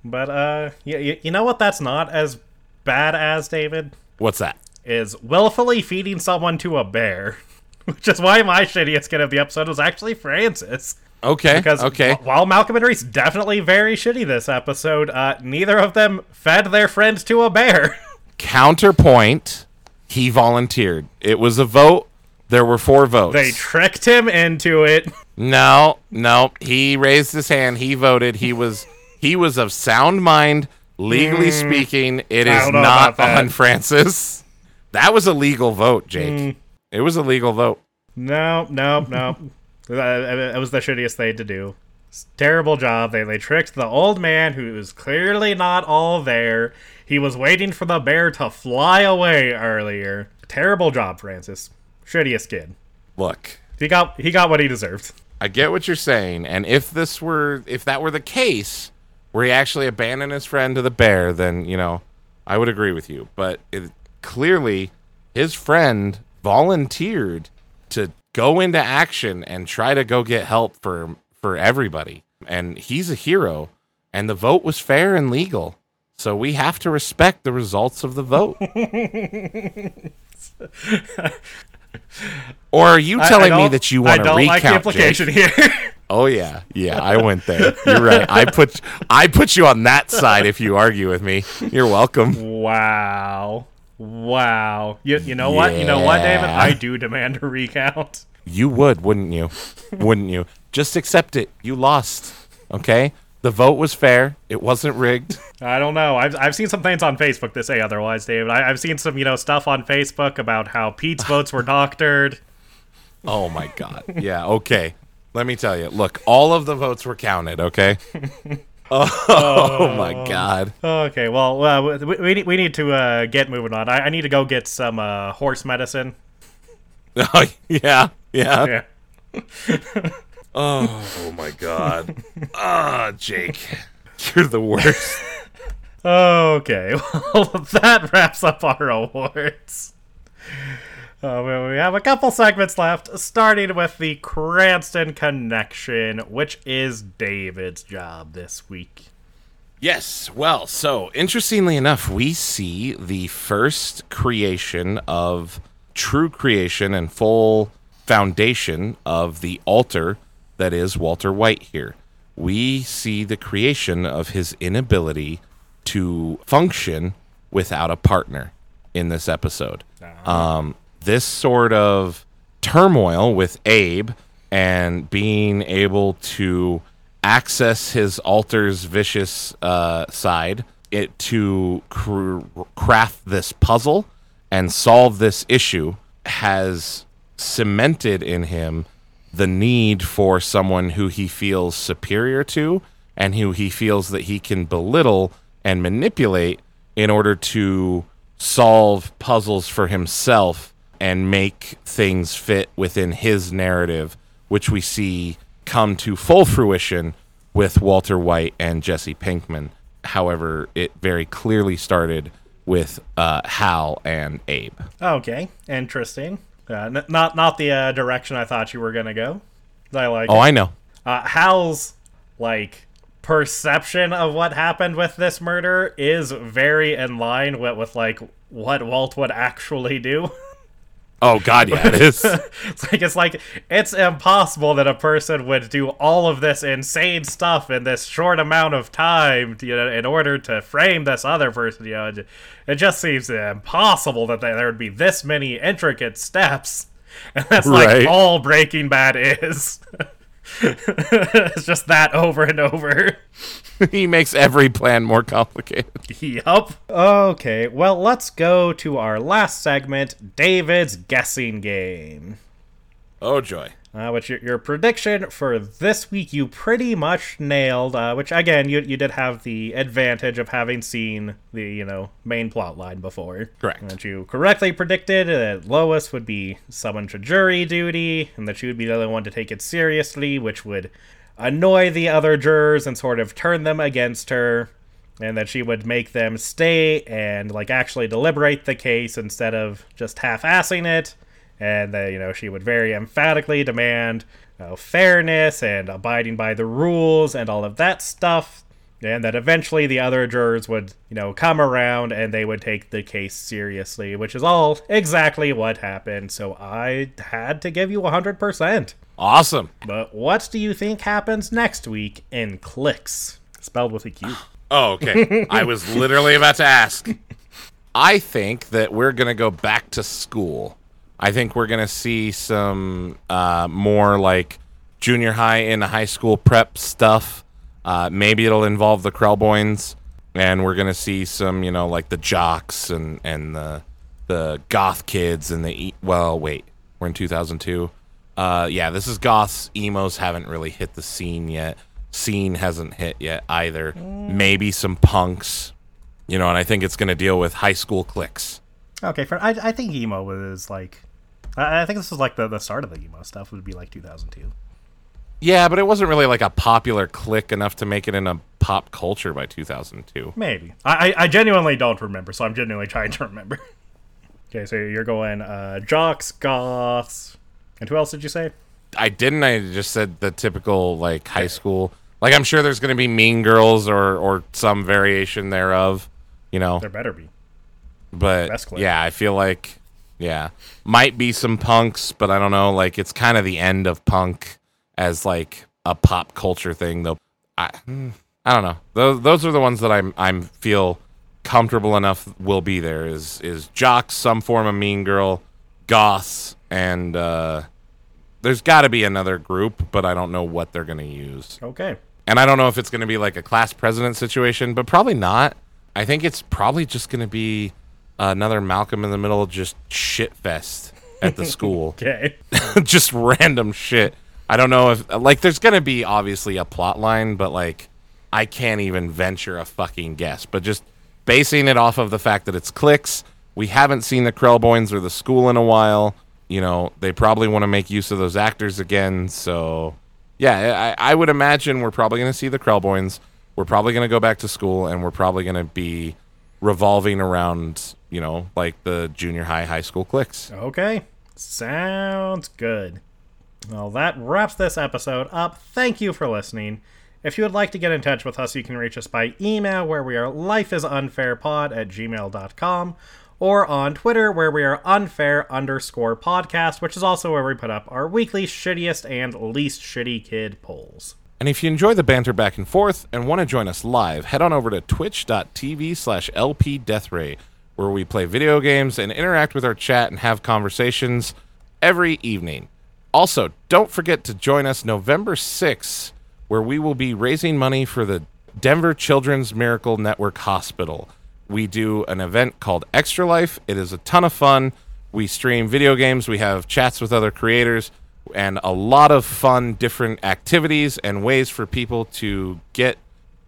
[SPEAKER 1] But uh, you, you know what? That's not as bad as David
[SPEAKER 2] What's that?
[SPEAKER 1] Is willfully feeding someone to a bear, which is why my shittiest kid of the episode was actually Francis.
[SPEAKER 2] Okay.
[SPEAKER 1] Because
[SPEAKER 2] okay.
[SPEAKER 1] wh- while Malcolm and Reese definitely very shitty this episode, uh, neither of them fed their friend to a bear.
[SPEAKER 2] Counterpoint. He volunteered. It was a vote. There were four votes.
[SPEAKER 1] they tricked him into it.
[SPEAKER 2] No, no. He raised his hand. He voted. He was he was of sound mind. Legally speaking, it is not on Francis. That was a legal vote, Jake. Mm. It was a legal vote.
[SPEAKER 1] No, no, no. It was the shittiest thing to do. Terrible job. They they tricked the old man who was clearly not all there. He was waiting for the bear to fly away earlier. Terrible job, Francis. Shittiest kid.
[SPEAKER 2] Look,
[SPEAKER 1] He got he got what he deserved.
[SPEAKER 2] I get what you're saying, and if this were if that were the case, where he actually abandoned his friend to the bear, then you know I would agree with you. But it, clearly, his friend volunteered to go into action and try to go get help for for everybody, and he's a hero. And the vote was fair and legal. So we have to respect the results of the vote. or are you telling me that you want to recount?
[SPEAKER 1] like the
[SPEAKER 2] Jake?
[SPEAKER 1] here.
[SPEAKER 2] Oh yeah, yeah. I went there. You're right. I put I put you on that side if you argue with me. You're welcome.
[SPEAKER 1] wow. Wow. You, you know what? You know what, David? I do demand a recount.
[SPEAKER 2] You would, wouldn't you? wouldn't you? Just accept it. You lost. Okay? The vote was fair. It wasn't rigged.
[SPEAKER 1] I don't know. I've, I've seen some things on Facebook that say otherwise, David. I, I've seen some, you know, stuff on Facebook about how Pete's votes were doctored.
[SPEAKER 2] Oh my god. Yeah, okay. Let me tell you. Look, all of the votes were counted, okay? Oh, my god.
[SPEAKER 1] Okay, well, uh, we, we, need, we need to uh, get moving on. I, I need to go get some uh, horse medicine.
[SPEAKER 2] Oh, yeah. Yeah.
[SPEAKER 1] Yeah.
[SPEAKER 2] Oh my god. Ah, Jake. You're the worst.
[SPEAKER 1] Okay, well, that wraps up our awards. Uh, well, we have a couple segments left, starting with the Cranston Connection, which is David's job this week.
[SPEAKER 2] Yes. Well, so interestingly enough, we see the first creation of true creation and full foundation of the alter that is Walter White here. We see the creation of his inability to function without a partner in this episode. Um, this sort of turmoil with Abe and being able to access his alter's vicious uh, side it to cr- craft this puzzle and solve this issue has cemented in him the need for someone who he feels superior to and who he feels that he can belittle and manipulate in order to solve puzzles for himself and make things fit within his narrative, which we see come to full fruition with Walter White and Jesse Pinkman. However, it very clearly started with uh, Hal and Abe.
[SPEAKER 1] Okay, interesting. Uh, n- not not the uh, direction I thought you were gonna go. I like.
[SPEAKER 2] Oh,
[SPEAKER 1] it.
[SPEAKER 2] I know.
[SPEAKER 1] uh, Hal's like perception of what happened with this murder is very in line with, with like what Walt would actually do.
[SPEAKER 2] Oh God, yeah, it is.
[SPEAKER 1] it's like it's like it's impossible that a person would do all of this insane stuff in this short amount of time, you know, in order to frame this other person. You know, it, just seems impossible that there would be this many intricate steps, and that's like
[SPEAKER 2] Right.
[SPEAKER 1] all Breaking Bad is. it's just that over and over.
[SPEAKER 2] he makes every plan more complicated.
[SPEAKER 1] Yup. Okay, well, let's go to our last segment David's guessing game.
[SPEAKER 2] Oh joy.
[SPEAKER 1] Uh, which your, your prediction for this week you pretty much nailed. Uh, which again, you you did have the advantage of having seen the you know main plot line before.
[SPEAKER 2] Correct.
[SPEAKER 1] That you correctly predicted that Lois would be summoned to jury duty, and that she would be the only one to take it seriously, which would annoy the other jurors and sort of turn them against her. And that she would make them stay and like actually deliberate the case instead of just half-assing it and that you know she would very emphatically demand uh, fairness and abiding by the rules and all of that stuff and that eventually the other jurors would you know come around and they would take the case seriously which is all exactly what happened so i had to give you 100%
[SPEAKER 2] Awesome.
[SPEAKER 1] but what do you think happens next week in cliques spelled with a q
[SPEAKER 2] Oh, okay. I was literally about to ask. I think that we're gonna go back to school. I think we're gonna see some uh, more like junior high and high school prep stuff. Uh, maybe it'll involve the Krelboynes, and we're gonna see some, you know, like the jocks and and the the goth kids and the e- well, wait, we're in 2002. Uh, yeah, this is goths. Emos haven't really hit the scene yet. Scene hasn't hit yet either. Maybe some punks, you know, and I think it's gonna deal with high school cliques.
[SPEAKER 1] okay for, I, I think emo was like I, I think this was like the, the start of the emo stuff would be like 2002
[SPEAKER 2] Yeah, but it wasn't really like a popular clique enough to make it in a pop culture by 2002.
[SPEAKER 1] Maybe. I, I I genuinely don't remember, so I'm genuinely trying to remember. okay, so you're going uh, jocks, goths, and who else did you say?
[SPEAKER 2] I didn't. I just said the typical like high school Like I'm sure there's going to be Mean Girls or or some variation thereof, you know.
[SPEAKER 1] There better be.
[SPEAKER 2] But yeah, I feel like yeah, might be some punks, but I don't know. Like it's kind of the end of punk as like a pop culture thing, though. I I don't know. Those those are the ones that I'm I'm feel comfortable enough will be there. Is is jocks, some form of mean girl, goths, and uh, there's got to be another group, but I don't know what they're gonna use.
[SPEAKER 1] Okay.
[SPEAKER 2] And I don't know if it's going to be like a class president situation, but probably not. I think it's probably just going to be another Malcolm in the Middle just shit fest at the school.
[SPEAKER 1] Okay.
[SPEAKER 2] just random shit. I don't know if like there's going to be obviously a plot line, but like I can't even venture a fucking guess. But just basing it off of the fact that it's cliques, we haven't seen the Krelboynes or the school in a while. You know, they probably want to make use of those actors again, so yeah, I, I would imagine we're probably going to see the Krelboynes. We're probably going to go back to school, and we're probably going to be revolving around, you know, like the junior high, high school cliques.
[SPEAKER 1] Okay. Sounds good. Well, that wraps this episode up. Thank you for listening. If you would like to get in touch with us, you can reach us by email where we are lifeisunfairpod at gmail.com or on Twitter where we are unfair underscore podcast, which is also where we put up our weekly shittiest and least shitty kid polls.
[SPEAKER 2] And if you enjoy the banter back and forth and want to join us live, head on over to twitch.tv slash lpdeathray, where we play video games and interact with our chat and have conversations every evening. Also, don't forget to join us November 6th, where we will be raising money for the Denver Children's Miracle Network Hospital. We do an event called Extra Life. It is a ton of fun. We stream video games, we have chats with other creators, and a lot of fun, different activities and ways for people to get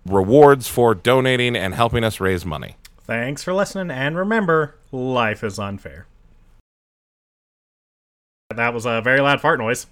[SPEAKER 2] rewards for donating and helping us raise money.
[SPEAKER 1] Thanks for listening, and remember, life is unfair. That was a very loud fart noise.